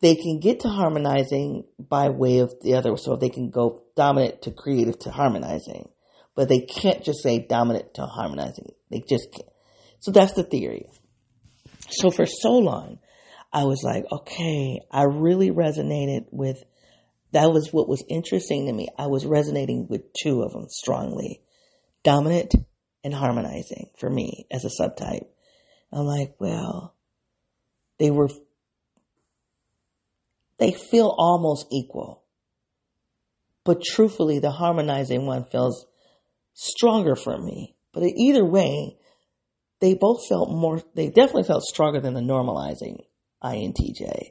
They can get to harmonizing by way of the other, so they can go dominant to creative to harmonizing. But they can't just say dominant to harmonizing. They just can't. So that's the theory. So for so long, I was like, okay, I really resonated with, that was what was interesting to me. I was resonating with two of them strongly. Dominant and harmonizing for me as a subtype. I'm like, well, they were, they feel almost equal. But truthfully, the harmonizing one feels stronger for me. But either way, they both felt more, they definitely felt stronger than the normalizing INTJ.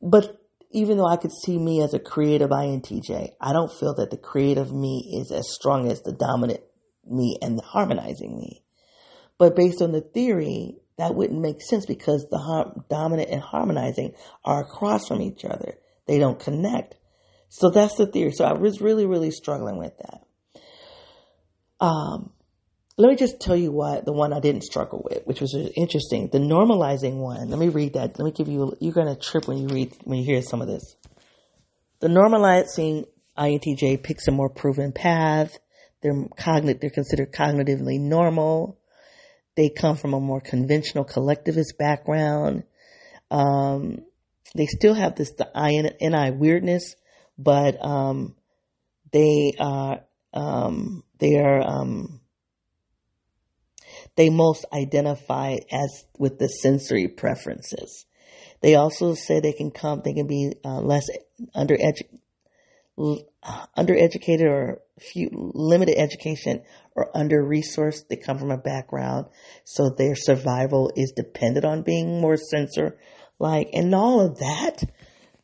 But even though I could see me as a creative INTJ, I don't feel that the creative me is as strong as the dominant me and the harmonizing me. But based on the theory, that wouldn't make sense because the har- dominant and harmonizing are across from each other. They don't connect. So that's the theory. So I was really, really struggling with that. Um, let me just tell you what the one I didn't struggle with, which was interesting. The normalizing one. Let me read that. Let me give you. You're gonna trip when you read when you hear some of this. The normalizing INTJ picks a more proven path. They're cognitive. They're considered cognitively normal. They come from a more conventional collectivist background. Um, they still have this the INI weirdness, but um, they are um, they are um, they most identify as with the sensory preferences. They also say they can come, they can be uh, less under undereducated or few limited education or under resourced. They come from a background, so their survival is dependent on being more sensor like, and all of that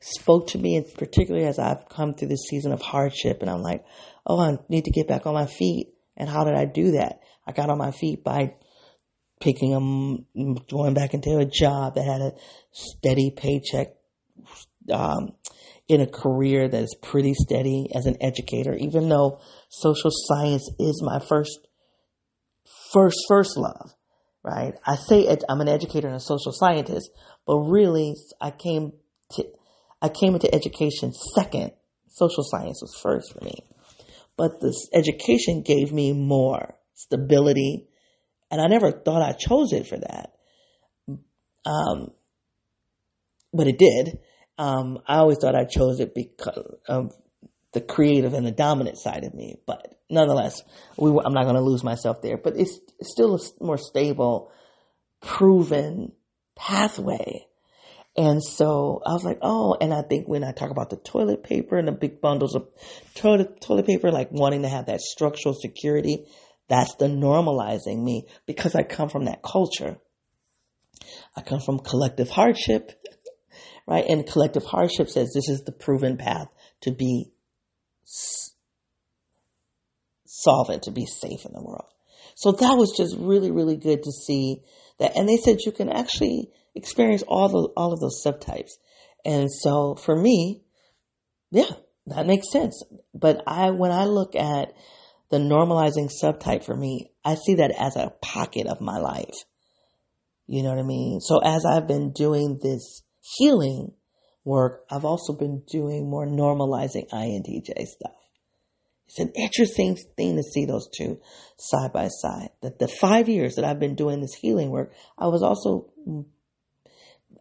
spoke to me, and particularly as I've come through this season of hardship, and I'm like, oh, I need to get back on my feet. And how did I do that? I got on my feet by picking a, going back into a job that had a steady paycheck, um, in a career that is pretty steady as an educator, even though social science is my first, first, first love, right? I say I'm an educator and a social scientist, but really I came to, I came into education second. Social science was first for me. But this education gave me more stability, and I never thought I chose it for that. Um, but it did. Um, I always thought I chose it because of the creative and the dominant side of me. But nonetheless, we, I'm not going to lose myself there. But it's still a more stable, proven pathway. And so I was like, oh, and I think when I talk about the toilet paper and the big bundles of toilet, toilet paper, like wanting to have that structural security, that's the normalizing me because I come from that culture. I come from collective hardship, right? And collective hardship says this is the proven path to be solvent, to be safe in the world. So that was just really, really good to see that. And they said you can actually experience all the, all of those subtypes. And so for me, yeah, that makes sense. But I, when I look at the normalizing subtype for me, I see that as a pocket of my life. You know what I mean? So as I've been doing this healing work, I've also been doing more normalizing INTJ stuff. It's an interesting thing to see those two side by side. That the five years that I've been doing this healing work, I was also, mm,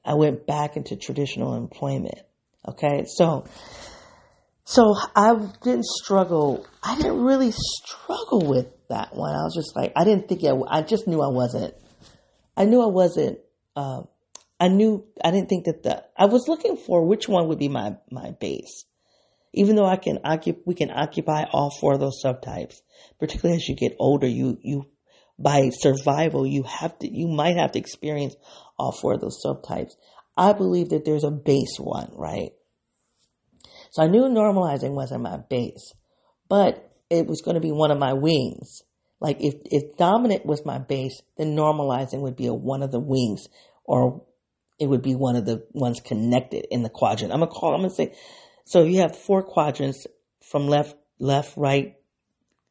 I went back into traditional employment. Okay. So so I didn't struggle. I didn't really struggle with that one. I was just like, I didn't think I, I just knew I wasn't, I knew I wasn't, uh, I knew, I didn't think that the, I was looking for which one would be my, my base. Even though I can occupy, we can occupy all four of those subtypes, particularly as you get older, you, you, by survival, you have to, you might have to experience all four of those subtypes. I believe that there's a base one, right? So I knew normalizing wasn't my base, but it was going to be one of my wings. Like if, if dominant was my base, then normalizing would be a, one of the wings or it would be one of the ones connected in the quadrant. I'm gonna call, I'm gonna say, so you have four quadrants from left, left, right,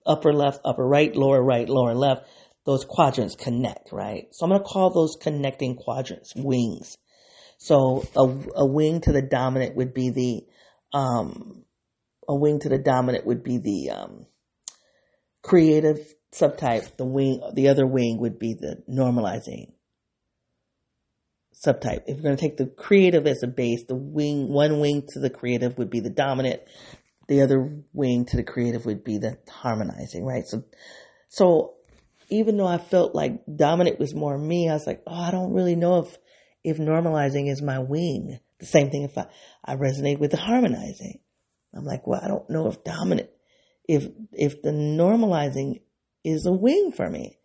upper left, upper right, lower right, lower left. Those quadrants connect, right? So I'm gonna call those connecting quadrants wings. So a, a wing to the dominant would be the um, a wing to the dominant would be the um, creative subtype. The wing, the other wing would be the normalizing subtype. If you're going to take the creative as a base, the wing, one wing to the creative would be the dominant. The other wing to the creative would be the harmonizing, right? So, so even though I felt like dominant was more me, I was like, oh, I don't really know if, if normalizing is my wing. The same thing if I, I resonate with the harmonizing. I'm like, well, I don't know if dominant, if, if the normalizing is a wing for me.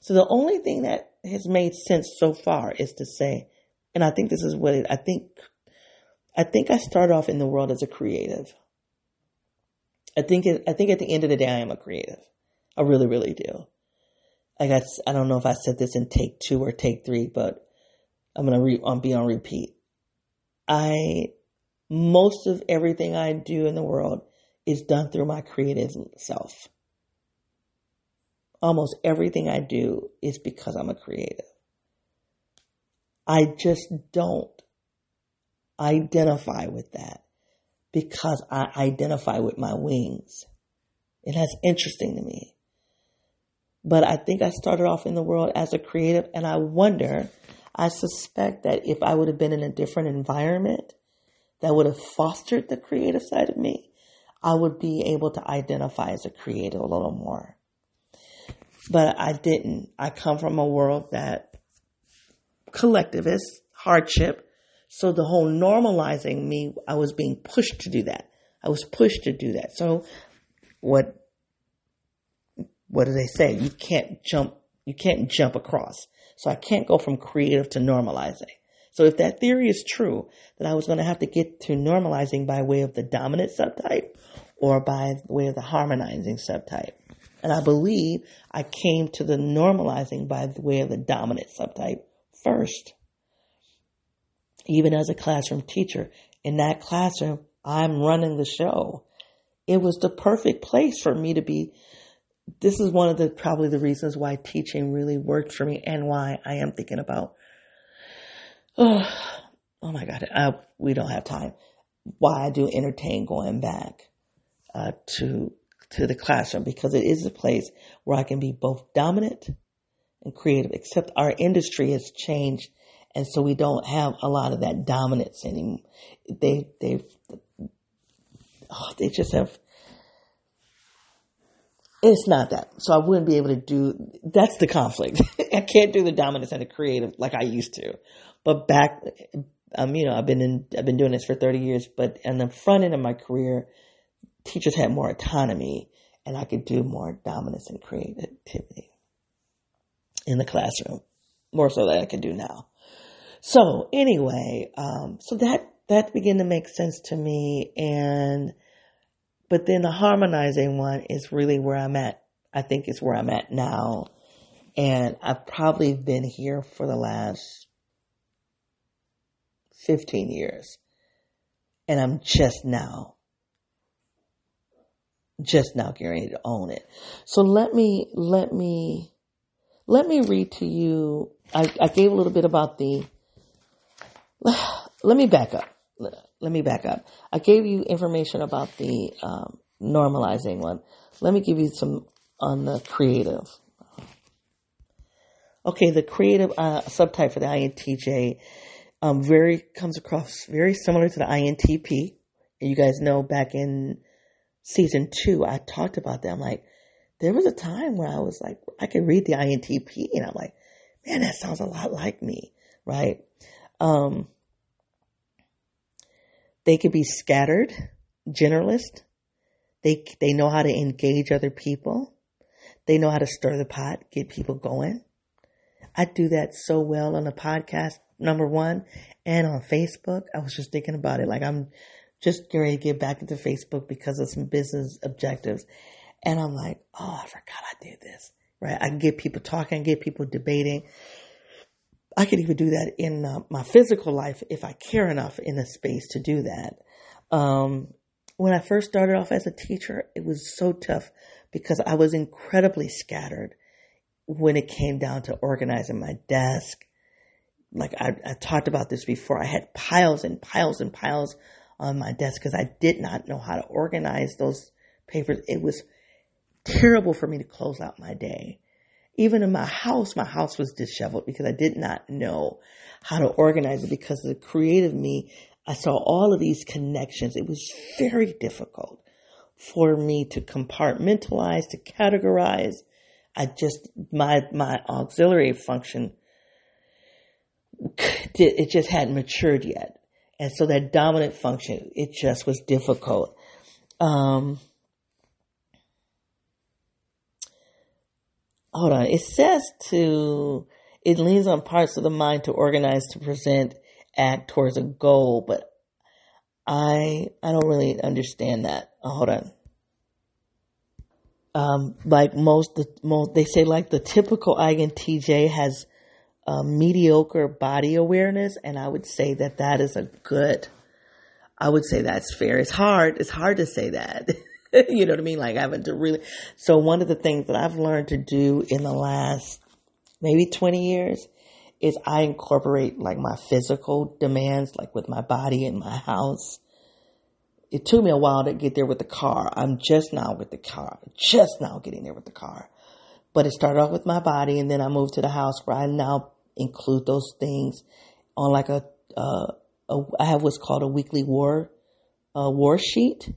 So the only thing that has made sense so far is to say, and I think this is what it, I think, I think I start off in the world as a creative. I think I think at the end of the day, I am a creative. I really, really do. I got, I don't know if I said this in take two or take three, but I'm to re, be on repeat. I, most of everything I do in the world is done through my creative self. Almost everything I do is because I'm a creative. I just don't identify with that because I identify with my wings. And that's interesting to me. But I think I started off in the world as a creative, and I wonder, I suspect that if I would have been in a different environment that would have fostered the creative side of me, I would be able to identify as a creative a little more. But I didn't. I come from a world that collectivist, hardship, so the whole normalizing me, I was being pushed to do that. I was pushed to do that. So what, what do they say? You can't jump, you can't jump across. So I can't go from creative to normalizing. So if that theory is true, then I was going to have to get to normalizing by way of the dominant subtype or by way of the harmonizing subtype. And I believe I came to the normalizing by the way of the dominant subtype first even as a classroom teacher. In that classroom, I'm running the show. It was the perfect place for me to be. This is one of the probably the reasons why teaching really worked for me and why I am thinking about. Oh, (sighs) oh my God, I, we don't have time. Why I do entertain going back uh, to to the classroom because it is a place where I can be both dominant and creative. Except our industry has changed and so we don't have a lot of that dominance anymore. They they oh, they just have. It's not that. So I wouldn't be able to do. That's the conflict. (laughs) I can't do the dominance and the creative like I used to. But back, um, you know, I've been in. I've been doing this for thirty years. But on the front end of my career, teachers had more autonomy, and I could do more dominance and creativity in the classroom, more so than I can do now. So anyway, um, so that, that began to make sense to me. And, but then the harmonizing one is really where I'm at. I think it's where I'm at now. And I've probably been here for the last 15 years. And I'm just now, just now getting ready to own it. So let me, let me, let me read to you. I, I gave a little bit about the (sighs) let me back up. Let me back up. I gave you information about the um, normalizing one. Let me give you some on the creative. Okay, the creative uh, subtype for the INTJ um, very comes across very similar to the INTP. And you guys know back in season two, I talked about that. I'm like, there was a time where I was like, I could read the INTP, and I'm like, man, that sounds a lot like me, right? Um, they could be scattered, generalist. They, they know how to engage other people. They know how to stir the pot, get people going. I do that so well on the podcast, number one, and on Facebook. I was just thinking about it. Like I'm just ready to get back into Facebook because of some business objectives. And I'm like, oh, I forgot I did this, right? I can get people talking, get people debating. I could even do that in uh, my physical life if I care enough in the space to do that. Um, when I first started off as a teacher, it was so tough because I was incredibly scattered when it came down to organizing my desk. Like I, I talked about this before, I had piles and piles and piles on my desk because I did not know how to organize those papers. It was terrible for me to close out my day. Even in my house, my house was disheveled because I did not know how to organize it because the creative me, I saw all of these connections. It was very difficult for me to compartmentalize, to categorize. I just, my, my auxiliary function, it just hadn't matured yet. And so that dominant function, it just was difficult. Um, hold on. It says to, it leans on parts of the mind to organize, to present, act towards a goal, but I, I don't really understand that. Oh, hold on. Um, like most, the most, they say like the typical INTJ has mediocre body awareness, and I would say that that is a good. I would say that's fair. It's hard. It's hard to say that. (laughs) (laughs) you know what I mean? Like having to really. So one of the things that I've learned to do in the last maybe 20 years is I incorporate like my physical demands, like with my body and my house. It took me a while to get there with the car. I'm just now with the car, just now getting there with the car. But it started off with my body and then I moved to the house where I now include those things on like a, uh, a I have what's called a weekly war, uh, war sheet,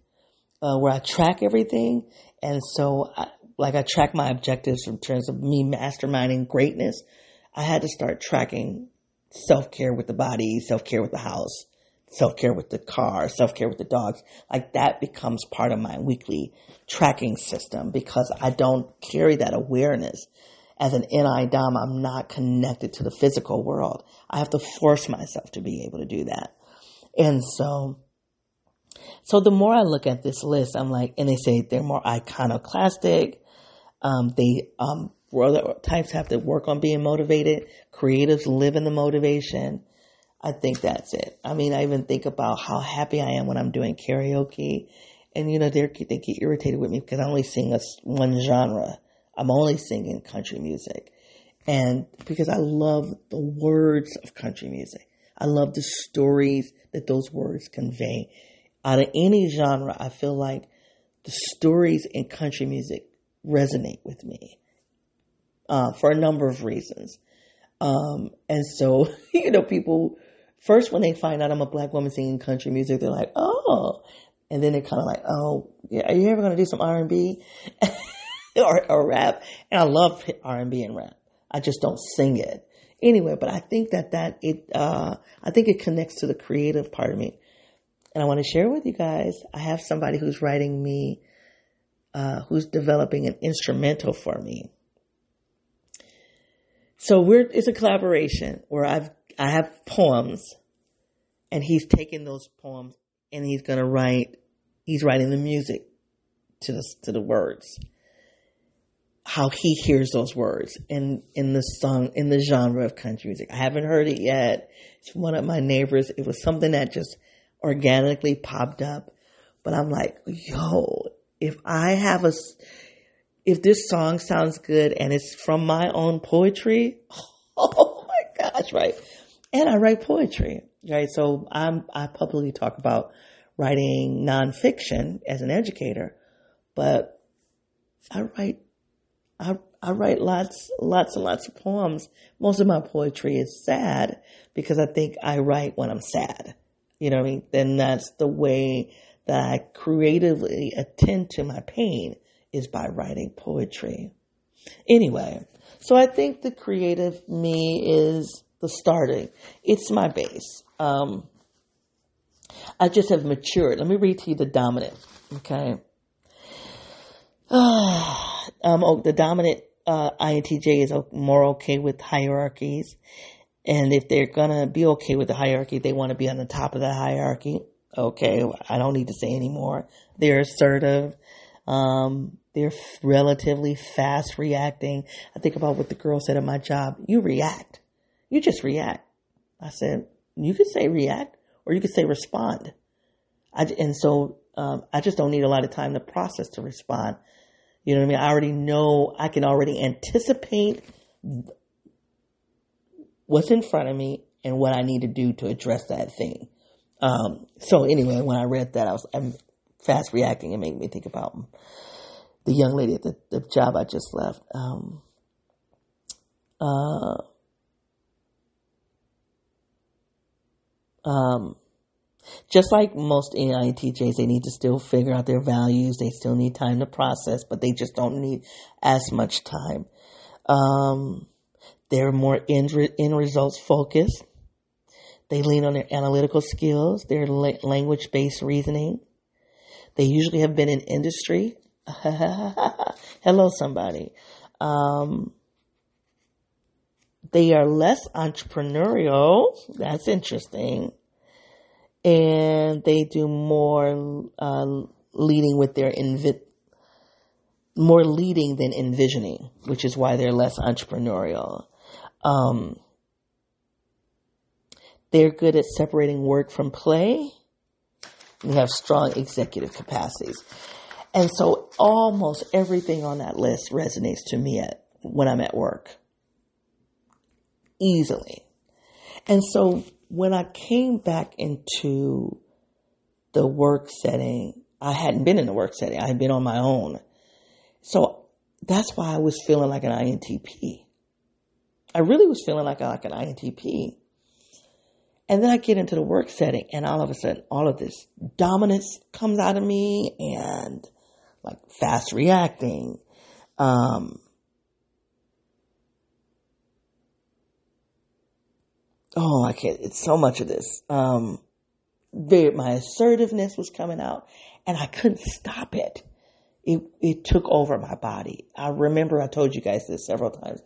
uh, where I track everything. And so I, like I track my objectives in terms of me masterminding greatness I had to start tracking self care with the body, self care with the house, self care with the car, self care with the dogs. Like that becomes part of my weekly tracking system because I don't carry that awareness. As an NI Dom, I'm not connected to the physical world. I have to force myself to be able to do that. And so, so the more I look at this list, I'm like, and they say they're more iconoclastic. Um, they, um, other types have to work on being motivated. Creatives live in the motivation. I think that's it. I mean, I even think about how happy I am when I'm doing karaoke. And, you know, they get irritated with me because I only sing a, one genre. I'm only singing country music. And because I love the words of country music. I love the stories that those words convey. Out of any genre, I feel like the stories in country music resonate with me uh, for a number of reasons. Um, and so, (laughs) you know, people first when they find out I'm a black woman singing country music, they're like, oh, and then they're kind of like, oh, yeah, are you ever going to do some R and B (laughs) or, rap? And I love R and B and rap. I just don't sing it anyway. But I think that that it, uh, I think it connects to the creative part of me, and I want to share with you guys. I have somebody who's writing me, uh, who's developing an instrumental for me so we're, it's a collaboration where I've, I have poems and he's taking those poems and he's going to write, he's writing the music to the, to the words. How he hears those words in, in the song, in the genre of country music. I haven't heard it yet. It's one of my neighbors. It was something that just organically popped up. But I'm like, yo, if I have a, if this song sounds good and it's from my own poetry, (laughs) oh my gosh, right? And I write poetry, right? So I'm, I publicly talk about writing nonfiction as an educator, but I write, I, I write lots, lots and lots of poems. Most of my poetry is sad because I think I write when I'm sad. You know what I mean? Then that's the way that I creatively attend to my pain is by writing poetry. Anyway, so I think the creative me is the starting. It's my base. Um, I just have matured. Let me read to you the dominant. Okay. Uh, (sighs) um, oh, the dominant uh, INTJ is more okay with hierarchies. And if they're to be okay with the hierarchy, they want to be on the top of the hierarchy. Okay. I don't need to say anymore. They're assertive. Um, they're relatively fast reacting. I think about what the girl said at my job. You react. You just react. I said, you could say react or you could say respond. I, and so, um, I just don't need a lot of time to process to respond. You know what I mean? I already know, I can already anticipate what's in front of me and what I need to do to address that thing. Um, so anyway, when I read that, I was, I'm fast reacting and made me think about the young lady at the, the job I just left. Um, uh, um, just like most INTJs, they need to still figure out their values. They still need time to process, but they just don't need as much time. Um, they're more end, end results focused. They lean on their analytical skills, their language based reasoning. They usually have been in industry. (laughs) Hello, somebody. Um, they are less entrepreneurial. That's interesting. And they do more uh, leading with their invi- more leading than envisioning, which is why they're less entrepreneurial. Um, they're good at separating work from play. They have strong executive capacities. And so almost everything on that list resonates to me at, when I'm at work. Easily. And so when I came back into the work setting, I hadn't been in the work setting. I had been on my own. So that's why I was feeling like an INTP. I really was feeling like, like an INTP. And then I get into the work setting and all of a sudden all of this dominance comes out of me and like fast reacting. Um, oh, I can't, it's so much of this. Um, very, my assertiveness was coming out and I couldn't stop it. It, it took over my body. I remember I told you guys this several times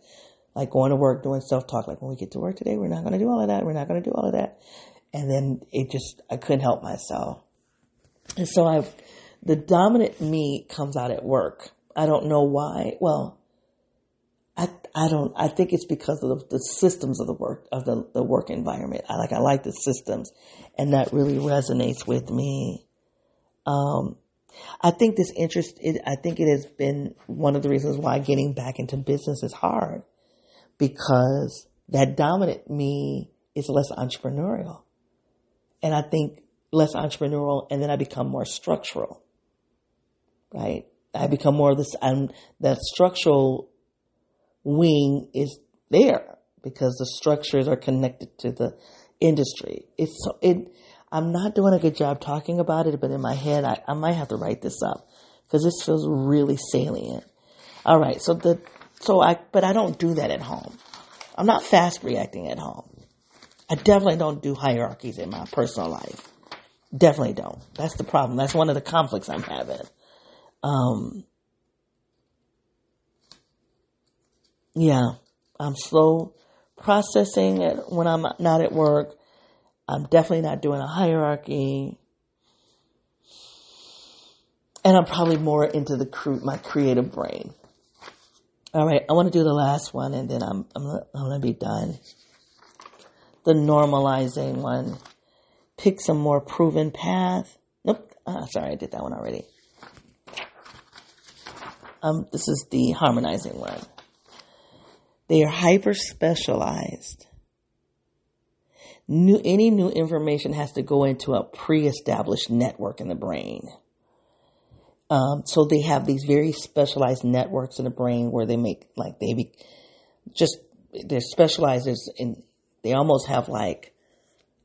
like going to work, doing self talk, like when we get to work today, we're not going to do all of that. We're not going to do all of that. And then it just, I couldn't help myself. And so I've, the dominant me comes out at work. I don't know why. Well, I, I don't, I think it's because of the, systems of the work, of the, the work environment. I like, I like the systems and that really resonates with me. Um, I think this interest, it, I think it has been one of the reasons why getting back into business is hard because that dominant me is less entrepreneurial. And I think less entrepreneurial and then I become more structural, right? I become more of this, I'm, that structural wing is there because the structures are connected to the industry. It's, so, it, I'm not doing a good job talking about it, but in my head, I, I might have to write this up because this feels really salient. All right. So the so I, but I don't do that at home. I'm not fast reacting at home. I definitely don't do hierarchies in my personal life. Definitely don't. That's the problem. That's one of the conflicts I'm having. Um, yeah, I'm slow processing it when I'm not at work. I'm definitely not doing a hierarchy. And I'm probably more into the my creative brain. All right, I want to do the last one and then I'm, I'm, I'm going to be done. The normalizing one. Pick some more proven path. Nope. Ah, sorry, I did that one already. Um, this is the harmonizing one. They are hyper specialized. New, any new information has to go into a pre-established network in the brain. Um, so they have these very specialized networks in the brain where they make like they be just they're specialized in they almost have like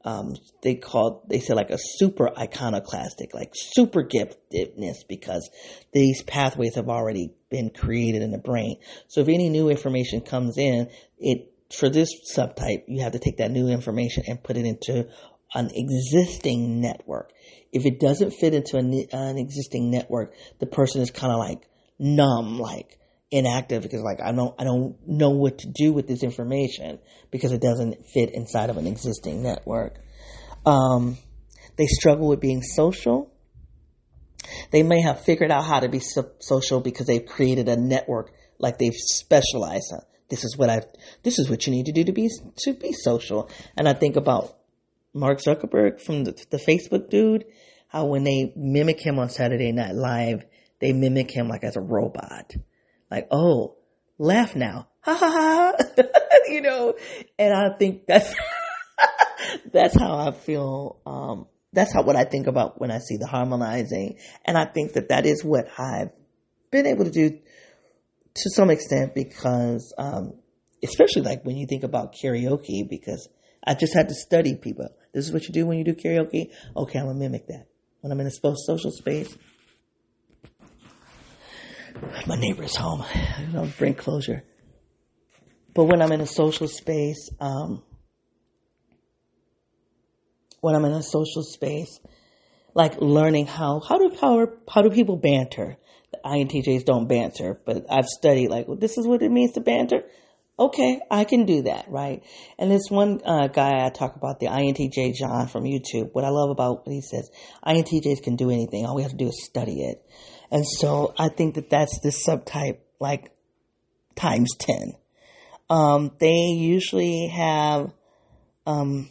um, they call they say like a super iconoclastic like super giftedness because these pathways have already been created in the brain. So if any new information comes in, it for this subtype you have to take that new information and put it into an existing network if it doesn't fit into an, an existing network, the person is kind of like numb, like inactive because like I don't I don't know what to do with this information because it doesn't fit inside of an existing network. Um, they struggle with being social. They may have figured out how to be so- social because they've created a network, like they've specialized. This is what I. This is what you need to do to be to be social. And I think about Mark Zuckerberg from the, the Facebook dude, how when they mimic him on Saturday Night Live, they mimic him like as a robot. Like, oh, laugh now. Ha ha ha. (laughs) you know, and I think that's, (laughs) that's how I feel, um, that's how what I think about when I see the harmonizing. And I think that that is what I've been able to do to some extent because, um, especially like when you think about karaoke, because I just had to study people. This is what you do when you do karaoke. Okay, I'm gonna mimic that. When I'm in a social space, my neighbor's home. I don't bring closure. But when I'm in a social space, um, when I'm in a social space, like learning how how do how, how do people banter? The INTJs don't banter, but I've studied like well, this is what it means to banter. Okay, I can do that, right? And this one uh, guy I talk about, the INTJ John from YouTube. What I love about what he says, INTJs can do anything. All we have to do is study it. And so I think that that's the subtype, like times ten. Um, they usually have um,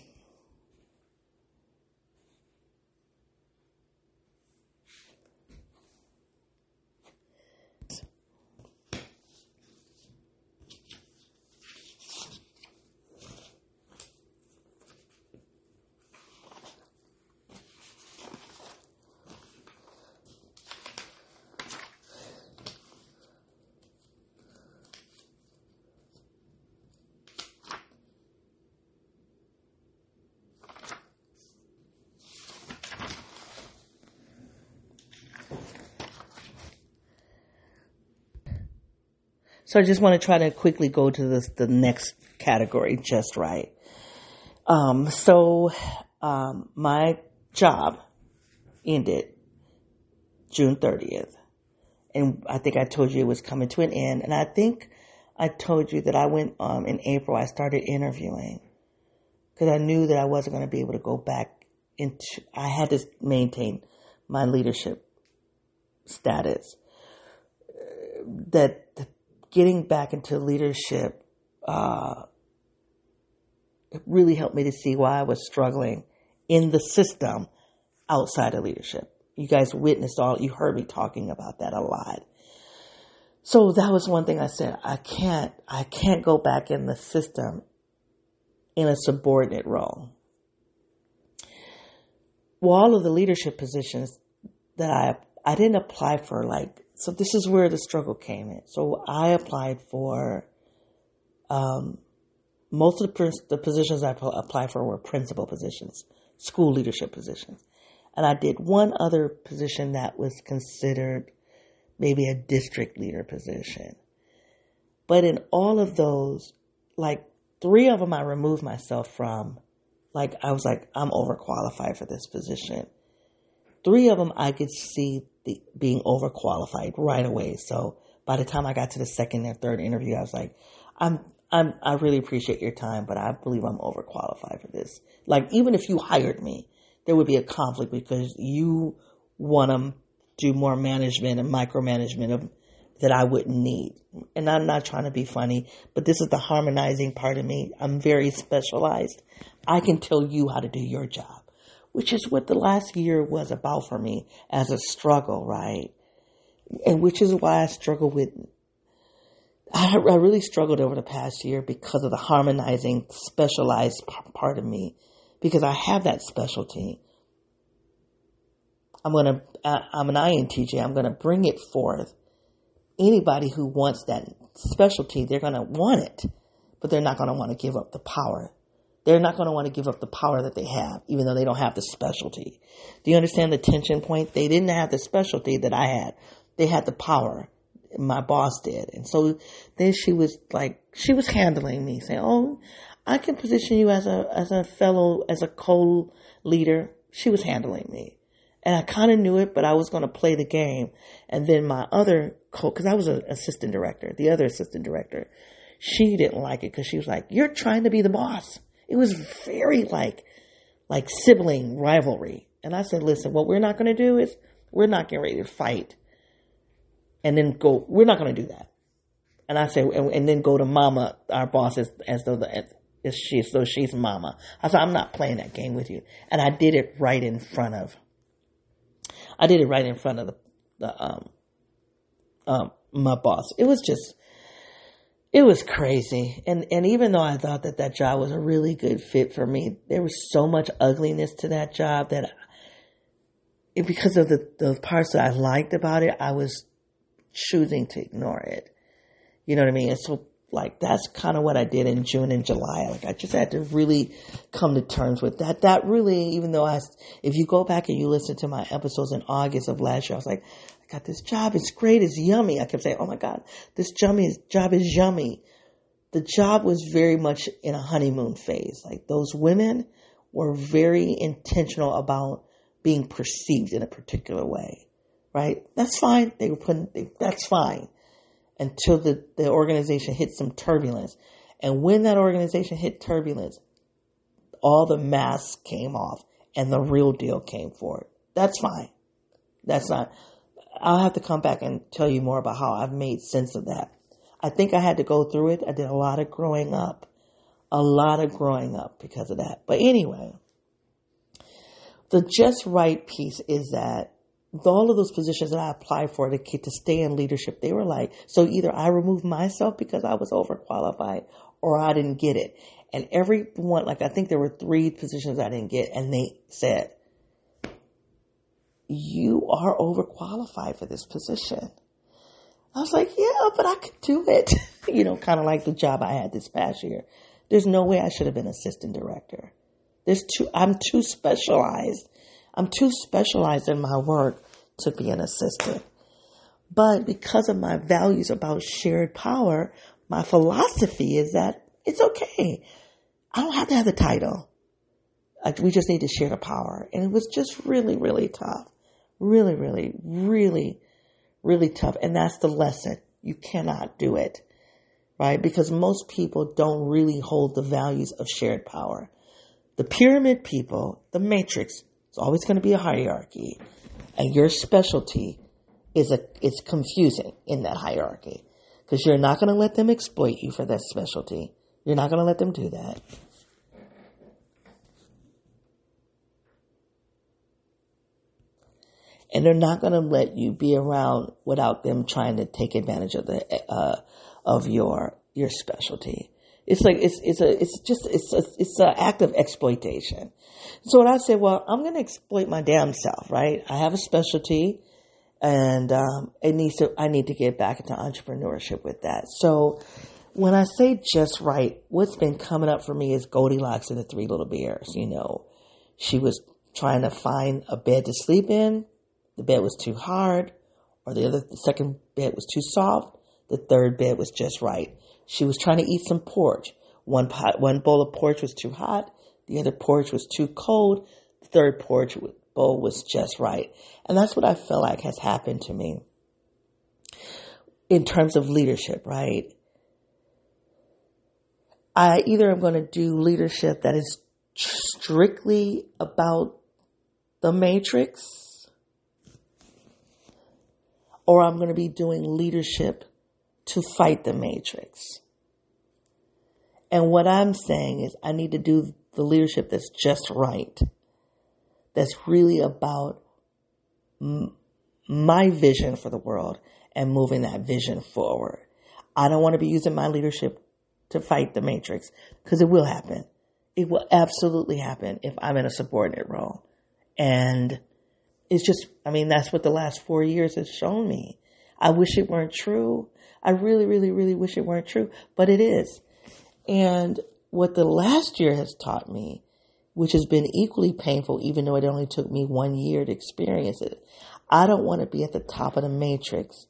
So I just want to try to quickly go to this, the next category, just right. Um, so, um, my job ended June 30th. And I think I told you it was coming to an end. And I think I told you that I went, um, in April, I started interviewing because I knew that I wasn't going to be able to go back into, I had to maintain my leadership status. That getting back into leadership, uh, it really helped me to see why I was struggling in the system outside of leadership. You guys witnessed all, you heard me talking about that a lot. So that was one thing I said, I can't, I can't go back in the system in a subordinate role. Well, all of the leadership positions that I, I didn't apply for like so this is where the struggle came in. So I applied for um, most of the, the positions I applied for were principal positions, school leadership positions, and I did one other position that was considered maybe a district leader position. But in all of those, like three of them, I removed myself from. Like I was like, I'm overqualified for this position. Three of them, I could see the, being overqualified right away. So by the time I got to the second and third interview, I was like, I'm, I'm, I really appreciate your time, but I believe I'm overqualified for this. Like, even if you hired me, there would be a conflict because you want to do more management and micromanagement of that I wouldn't need. And I'm not trying to be funny, but this is the harmonizing part of me. I'm very specialized. I can tell you how to do your job which is what the last year was about for me as a struggle, right? And which is why I struggle with, I, I really struggled over the past year because of the harmonizing, specialized part of me, because I have that specialty. I'm gonna, I'm an INTJ, I'm gonna bring it forth. Anybody who wants that specialty, they're gonna want it, but they're not gonna want to give up the power they're not going to want to give up the power that they have, even though they don't have the specialty. Do you understand the tension point? They didn't have the specialty that I had. They had the power. My boss did. And so then she was like, she was handling me saying, Oh, I can position you as a, as a fellow, as a co-leader. She was handling me. And I kind of knew it, but I was going to play the game. And then my other co, cause I was an assistant director, the other assistant director, she didn't like it because she was like, you're trying to be the boss. It was very like, like sibling rivalry. And I said, listen, what we're not going to do is we're not getting ready to fight and then go, we're not going to do that. And I said, and, and, then go to mama, our boss, as, as though the, as she, so she's mama. I said, I'm not playing that game with you. And I did it right in front of, I did it right in front of the, the, um, um, my boss. It was just, it was crazy. And, and even though I thought that that job was a really good fit for me, there was so much ugliness to that job that because of the, the parts that I liked about it, I was choosing to ignore it. You know what I mean? And so like that's kind of what I did in June and July. Like I just had to really come to terms with that. That really, even though I, if you go back and you listen to my episodes in August of last year, I was like, got this job. It's great. It's yummy. I kept saying, oh my God, this yummy, job is yummy. The job was very much in a honeymoon phase. Like those women were very intentional about being perceived in a particular way, right? That's fine. They were putting, that's fine until the, the organization hit some turbulence. And when that organization hit turbulence, all the masks came off and the real deal came forward. That's fine. That's not, I'll have to come back and tell you more about how I've made sense of that. I think I had to go through it. I did a lot of growing up, a lot of growing up because of that. But anyway, the just right piece is that all of those positions that I applied for to to stay in leadership, they were like, so either I removed myself because I was overqualified or I didn't get it. And every one, like I think there were three positions I didn't get and they said, you are overqualified for this position. I was like, yeah, but I could do it. (laughs) you know, kind of like the job I had this past year. There's no way I should have been assistant director. There's too, I'm too specialized. I'm too specialized in my work to be an assistant. But because of my values about shared power, my philosophy is that it's okay. I don't have to have the title. we just need to share the power. And it was just really, really tough. Really, really, really really tough. And that's the lesson. You cannot do it, right? Because most people don't really hold the values of shared power. The pyramid people, the matrix, it's always going to be a hierarchy. And your specialty is a, it's confusing in that hierarchy because you're not going to let them exploit you for that specialty. You're not going to let them do that. And they're not going to let you be around without them trying to take advantage of the uh, of your your specialty. It's like it's it's a it's just it's a, it's an act of exploitation. So when I say, well, I'm going to exploit my damn self, right? I have a specialty, and um, it needs to. I need to get back into entrepreneurship with that. So when I say just right, what's been coming up for me is Goldilocks and the Three Little Bears. You know, she was trying to find a bed to sleep in the bed was too hard, or the other the second bed was too soft. The third bed was just right. She was trying to eat some porridge. One pot, one bowl of porridge was too hot. The other porridge was too cold. The third porridge bowl was just right. And that's what I feel like has happened to me in terms of leadership, right? I either am going to do leadership that is strictly about the matrix or I'm going to be doing leadership to fight the matrix. And what I'm saying is I need to do the leadership that's just right. That's really about m- my vision for the world and moving that vision forward. I don't want to be using my leadership to fight the matrix because it will happen. It will absolutely happen if I'm in a subordinate role. And it's just, I mean, that's what the last four years has shown me. I wish it weren't true. I really, really, really wish it weren't true, but it is. And what the last year has taught me, which has been equally painful, even though it only took me one year to experience it, I don't want to be at the top of the matrix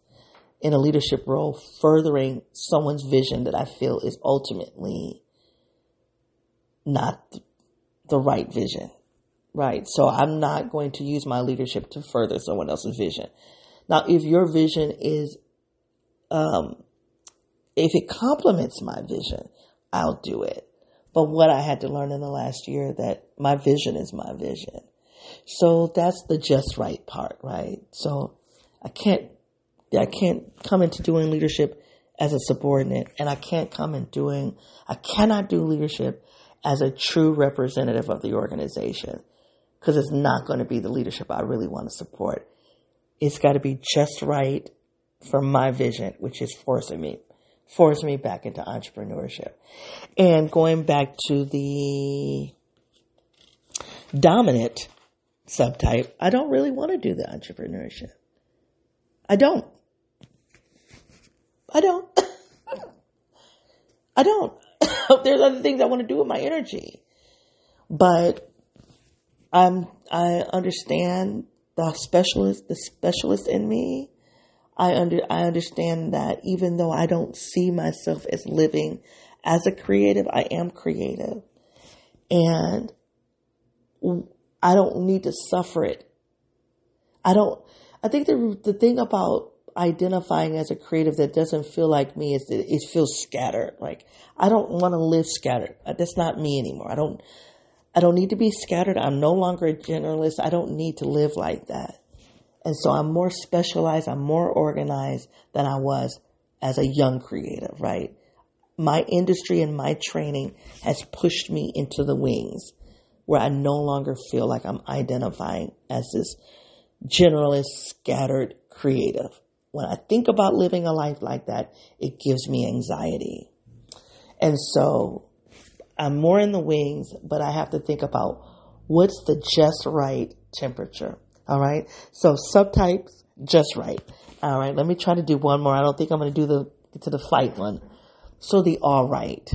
in a leadership role, furthering someone's vision that I feel is ultimately not the right vision. Right. So I'm not going to use my leadership to further someone else's vision. Now, if your vision is, um, if it complements my vision, I'll do it. But what I had to learn in the last year that my vision is my vision. So that's the just right part, right? So I can't, I can't come into doing leadership as a subordinate and I can't come in doing, I cannot do leadership as a true representative of the organization because it's not going to be the leadership I really want to support. It's got to be just right for my vision, which is forcing me, forcing me back into entrepreneurship. And going back to the dominant subtype, I don't really want to do the entrepreneurship. I don't. I don't. (laughs) I don't. (laughs) There's other things I want to do with my energy. But I'm, I understand the specialist, the specialist in me. I under, I understand that even though I don't see myself as living as a creative, I am creative. And I don't need to suffer it. I don't, I think the, the thing about identifying as a creative that doesn't feel like me is that it feels scattered. Like I don't want to live scattered. That's not me anymore. I don't, I don't need to be scattered. I'm no longer a generalist. I don't need to live like that. And so I'm more specialized. I'm more organized than I was as a young creative, right? My industry and my training has pushed me into the wings where I no longer feel like I'm identifying as this generalist, scattered creative. When I think about living a life like that, it gives me anxiety. And so I'm more in the wings, but I have to think about what's the just right temperature. All right. So subtypes, just right. All right. Let me try to do one more. I don't think I'm going to do the, to the fight one. So the all right.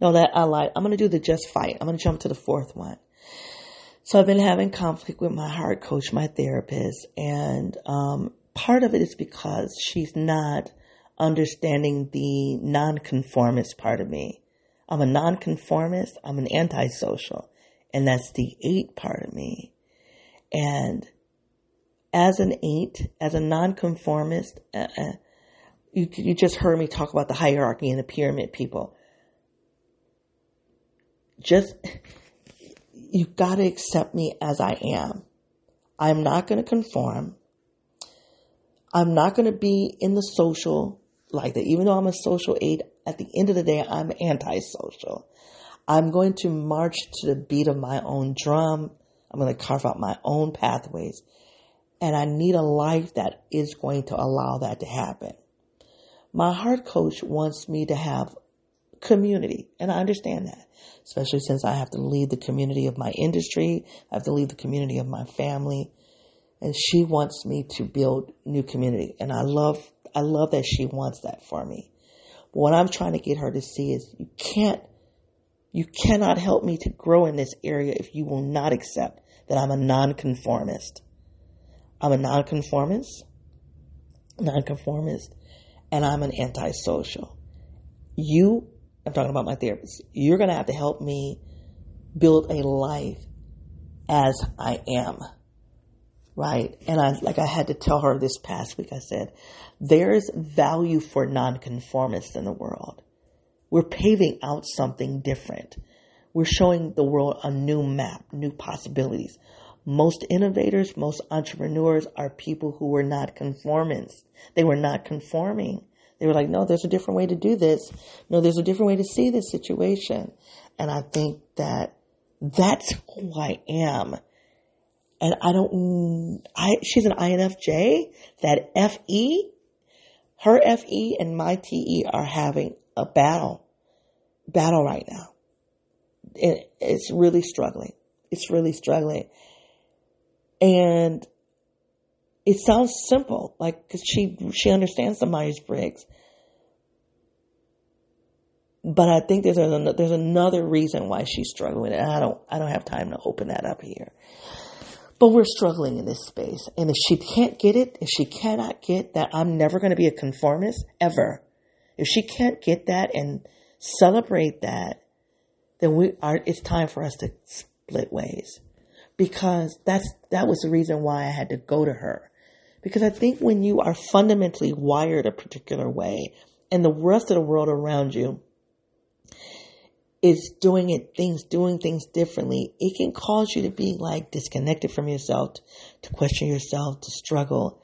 No, that I like. I'm going to do the just fight. I'm going to jump to the fourth one. So I've been having conflict with my heart coach, my therapist, and um, part of it is because she's not understanding the nonconformist part of me. I'm a nonconformist. I'm an antisocial, and that's the eight part of me. And as an eight, as a nonconformist, uh, you you just heard me talk about the hierarchy and the pyramid people. Just you got to accept me as I am. I'm not going to conform. I'm not going to be in the social like that. Even though I'm a social eight, at the end of the day, I'm antisocial. I'm going to march to the beat of my own drum. I'm going to carve out my own pathways. And I need a life that is going to allow that to happen. My heart coach wants me to have community, and I understand that especially since I have to leave the community of my industry. I have to leave the community of my family. And she wants me to build new community. And I love, I love that she wants that for me. But what I'm trying to get her to see is you can't, you cannot help me to grow in this area if you will not accept that I'm a nonconformist. I'm a nonconformist, nonconformist, and I'm an antisocial. You I'm talking about my therapist. You're going to have to help me build a life as I am. Right. And I, like I had to tell her this past week, I said, there's value for nonconformists in the world. We're paving out something different. We're showing the world a new map, new possibilities. Most innovators, most entrepreneurs are people who were not conformists. They were not conforming. They were like, no, there's a different way to do this. No, there's a different way to see this situation. And I think that that's who I am. And I don't, I, she's an INFJ, that FE, her FE and my TE are having a battle, battle right now. And it's really struggling. It's really struggling. And it sounds simple, like because she she understands the Myers Briggs, but I think there's a, there's another reason why she's struggling it. I don't I don't have time to open that up here. But we're struggling in this space, and if she can't get it, if she cannot get that, I'm never going to be a conformist ever. If she can't get that and celebrate that, then we are. It's time for us to split ways, because that's that was the reason why I had to go to her because I think when you are fundamentally wired a particular way and the rest of the world around you is doing it things, doing things differently, it can cause you to be like disconnected from yourself, to question yourself, to struggle.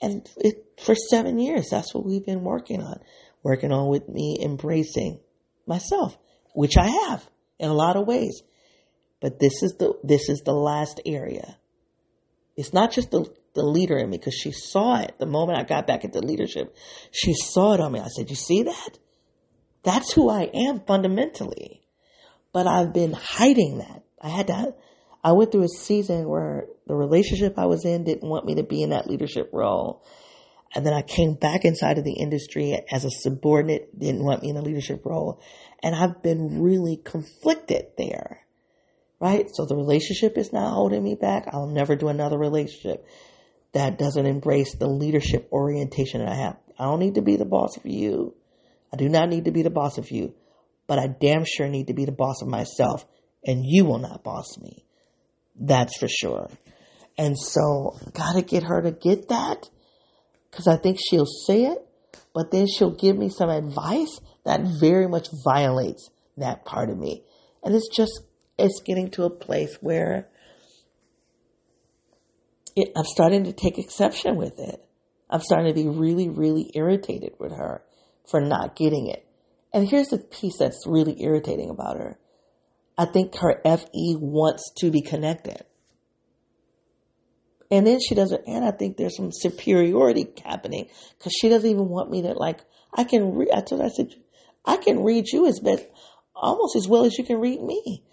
And it, for seven years, that's what we've been working on, working on with me embracing myself, which I have in a lot of ways. But this is the, this is the last area. It's not just the the leader in me because she saw it the moment I got back into leadership. She saw it on me. I said, You see that? That's who I am fundamentally. But I've been hiding that. I had to, I went through a season where the relationship I was in didn't want me to be in that leadership role. And then I came back inside of the industry as a subordinate, didn't want me in a leadership role. And I've been really conflicted there. Right? So the relationship is not holding me back. I'll never do another relationship that doesn't embrace the leadership orientation that I have. I don't need to be the boss for you. I do not need to be the boss of you, but I damn sure need to be the boss of myself and you will not boss me. That's for sure. And so, gotta get her to get that because I think she'll say it, but then she'll give me some advice that very much violates that part of me. And it's just, it's getting to a place where it, I'm starting to take exception with it. I'm starting to be really, really irritated with her for not getting it. And here's the piece that's really irritating about her. I think her FE wants to be connected. And then she doesn't, and I think there's some superiority happening because she doesn't even want me to like, I can read, I told her, I said, I can read you as best, almost as well as you can read me.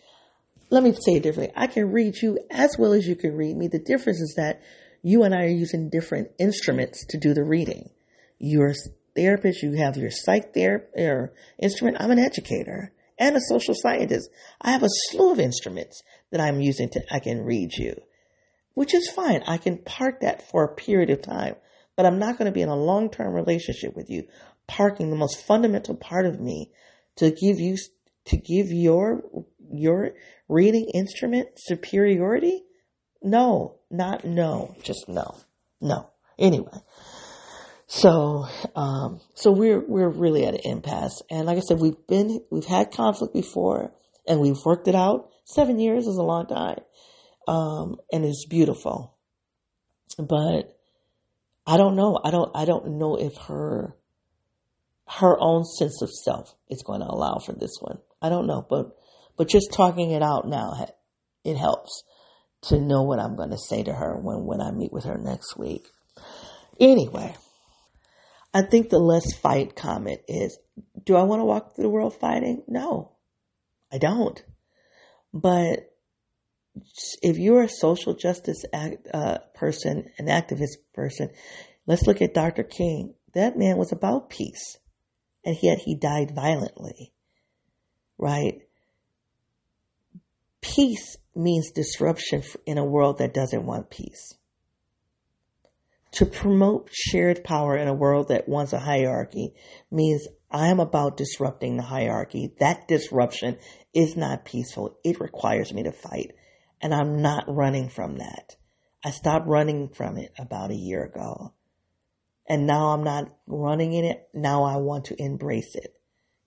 Let me say it differently. I can read you as well as you can read me. The difference is that you and I are using different instruments to do the reading. You're a therapist, you have your psych therapy instrument. I'm an educator and a social scientist. I have a slew of instruments that I'm using to, I can read you which is fine. I can park that for a period of time, but I'm not going to be in a long term relationship with you, parking the most fundamental part of me to give you, to give your, your reading instrument superiority. No, not no, just no, no. Anyway. So, um, so we're, we're really at an impasse. And like I said, we've been, we've had conflict before and we've worked it out. Seven years is a long time um, and it's beautiful. But I don't know. I don't. I don't know if her her own sense of self is going to allow for this one. I don't know, but but just talking it out now, it helps to know what I'm going to say to her when when I meet with her next week. Anyway, I think the let's fight comment is: Do I want to walk through the world fighting? No, I don't. But if you're a social justice act, uh, person, an activist person, let's look at Dr. King. That man was about peace, and yet he died violently, right? Peace means disruption in a world that doesn't want peace. To promote shared power in a world that wants a hierarchy means I am about disrupting the hierarchy. That disruption is not peaceful. It requires me to fight. And I'm not running from that. I stopped running from it about a year ago. And now I'm not running in it. Now I want to embrace it.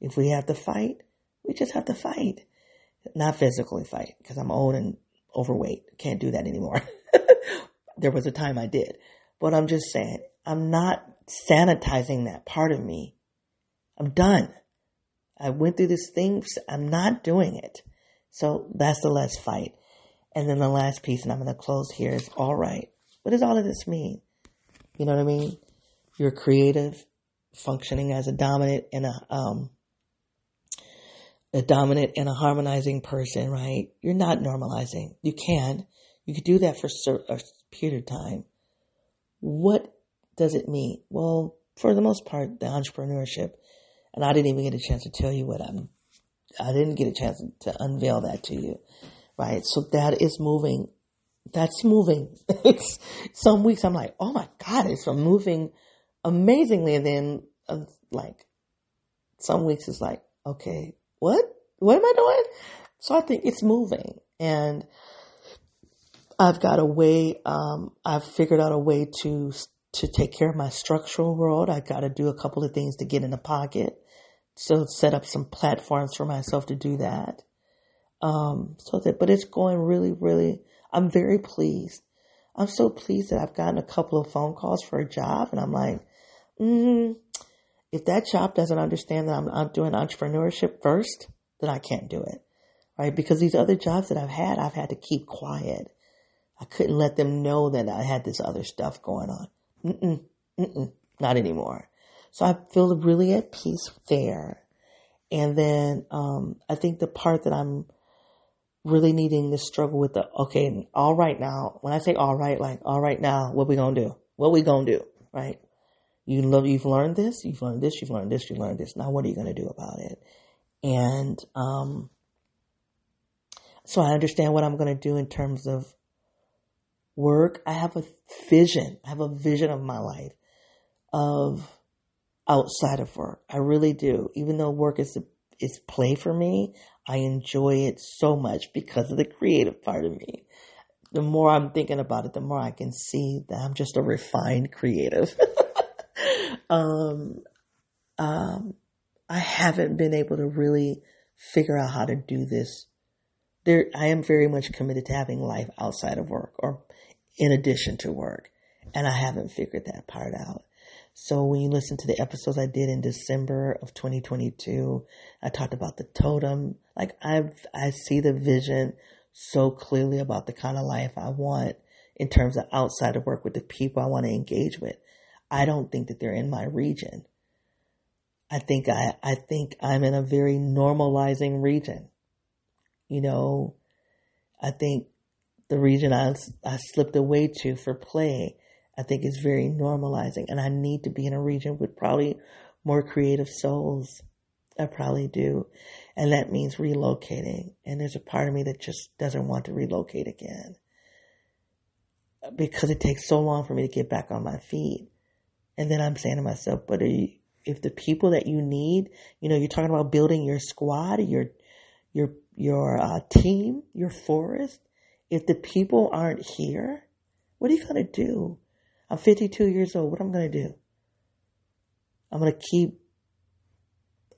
If we have to fight, we just have to fight. Not physically fight, because I'm old and overweight. Can't do that anymore. (laughs) there was a time I did. But I'm just saying, I'm not sanitizing that part of me. I'm done. I went through this thing. I'm not doing it. So that's the let's fight. And then the last piece, and I'm going to close here, is all right. What does all of this mean? You know what I mean? You're creative, functioning as a dominant and a um, a dominant and a harmonizing person, right? You're not normalizing. You can. You could do that for a period of time. What does it mean? Well, for the most part, the entrepreneurship, and I didn't even get a chance to tell you what I'm, I didn't get a chance to unveil that to you right? So that is moving. That's moving. (laughs) it's some weeks I'm like, oh my God, it's moving amazingly. And then uh, like some weeks it's like, okay, what? What am I doing? So I think it's moving and I've got a way, um, I've figured out a way to, to take care of my structural world. I got to do a couple of things to get in the pocket. So set up some platforms for myself to do that. Um, so that, but it's going really, really, I'm very pleased. I'm so pleased that I've gotten a couple of phone calls for a job and I'm like, mm, if that job doesn't understand that I'm, I'm doing entrepreneurship first, then I can't do it. Right. Because these other jobs that I've had, I've had to keep quiet. I couldn't let them know that I had this other stuff going on. Mm-mm, mm-mm, not anymore. So I feel really at peace there. And then, um, I think the part that I'm really needing to struggle with the okay, all right now. When I say all right, like all right now, what we gonna do? What we gonna do? Right? You love you've learned this, you've learned this, you've learned this, you've learned this. Now what are you gonna do about it? And um so I understand what I'm gonna do in terms of work. I have a vision. I have a vision of my life of outside of work. I really do. Even though work is is play for me. I enjoy it so much because of the creative part of me. The more I'm thinking about it, the more I can see that I'm just a refined creative. (laughs) um, um, I haven't been able to really figure out how to do this. There, I am very much committed to having life outside of work or in addition to work. And I haven't figured that part out. So when you listen to the episodes I did in December of 2022, I talked about the totem. Like I, I see the vision so clearly about the kind of life I want in terms of outside of work with the people I want to engage with. I don't think that they're in my region. I think I, I think I'm in a very normalizing region. You know, I think the region I, I slipped away to for play I think is very normalizing. And I need to be in a region with probably more creative souls. I probably do. And that means relocating. And there's a part of me that just doesn't want to relocate again because it takes so long for me to get back on my feet. And then I'm saying to myself, but you, if the people that you need, you know, you're talking about building your squad, your, your, your uh, team, your forest. If the people aren't here, what are you going to do? I'm 52 years old. What am I going to do? I'm going to keep,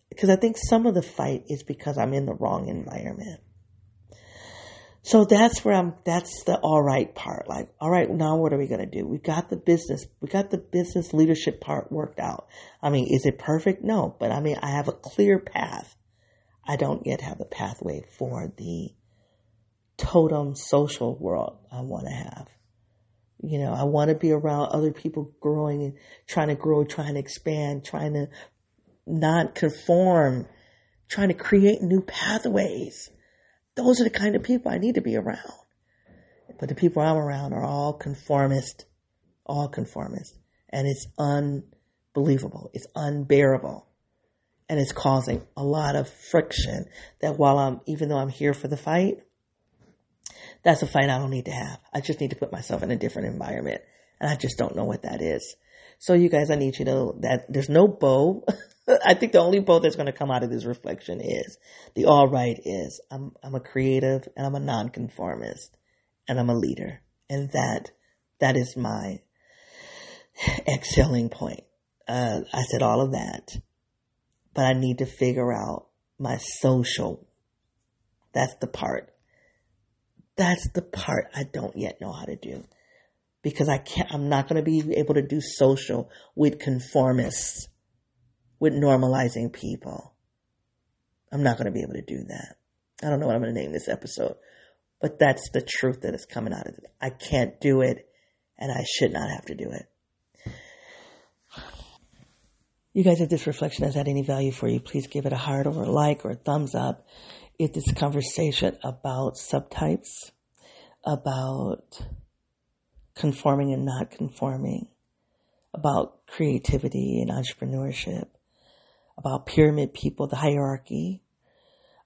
because I think some of the fight is because I'm in the wrong environment. So that's where I'm, that's the all right part. Like, all right, now what are we going to do? We got the business, we got the business leadership part worked out. I mean, is it perfect? No, but I mean, I have a clear path. I don't yet have a pathway for the totem social world I want to have. You know, I want to be around other people growing and trying to grow, trying to expand, trying to not conform, trying to create new pathways. Those are the kind of people I need to be around. But the people I'm around are all conformist, all conformist. And it's unbelievable. It's unbearable. And it's causing a lot of friction that while I'm, even though I'm here for the fight, that's a fight I don't need to have. I just need to put myself in a different environment. And I just don't know what that is. So you guys, I need you to know that there's no bow. (laughs) I think the only bow that's going to come out of this reflection is the all right is I'm, I'm a creative and I'm a nonconformist and I'm a leader. And that, that is my excelling point. Uh, I said all of that, but I need to figure out my social. That's the part that's the part I don't yet know how to do because I can't, I'm not going to be able to do social with conformists, with normalizing people. I'm not going to be able to do that. I don't know what I'm going to name this episode, but that's the truth that is coming out of it. I can't do it and I should not have to do it. You guys, if this reflection has had any value for you, please give it a heart or a like or a thumbs up is this conversation about subtypes, about conforming and not conforming, about creativity and entrepreneurship, about pyramid people, the hierarchy,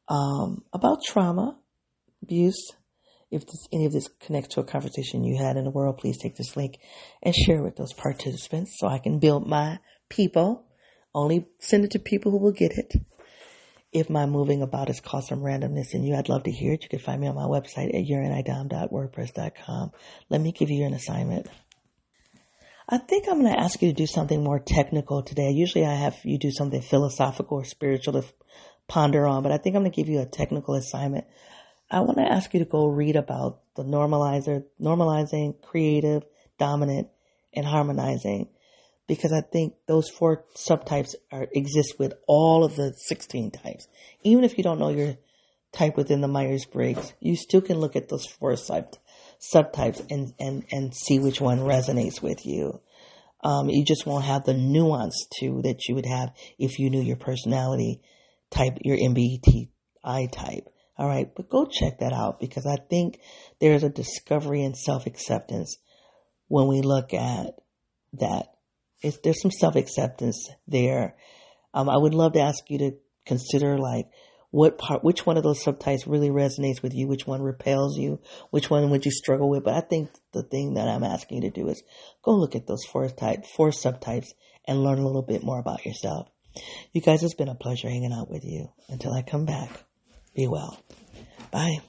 um, about trauma, abuse. If this, any of this connects to a conversation you had in the world, please take this link and share with those participants so I can build my people. Only send it to people who will get it if my moving about has caused some randomness in you, I'd love to hear it. You can find me on my website at yourinidom.wordpress.com. Let me give you an assignment. I think I'm going to ask you to do something more technical today. Usually I have you do something philosophical or spiritual to ponder on, but I think I'm going to give you a technical assignment. I want to ask you to go read about the normalizer, normalizing, creative, dominant, and harmonizing because I think those four subtypes are, exist with all of the 16 types. Even if you don't know your type within the Myers-Briggs, you still can look at those four sub, subtypes and, and, and see which one resonates with you. Um, you just won't have the nuance to that you would have if you knew your personality type, your MBTI type. All right. But go check that out because I think there's a discovery and self acceptance when we look at that there's some self acceptance there. Um, I would love to ask you to consider like what part, which one of those subtypes really resonates with you, which one repels you, which one would you struggle with. But I think the thing that I'm asking you to do is go look at those four type, four subtypes and learn a little bit more about yourself. You guys, it's been a pleasure hanging out with you. Until I come back, be well. Bye.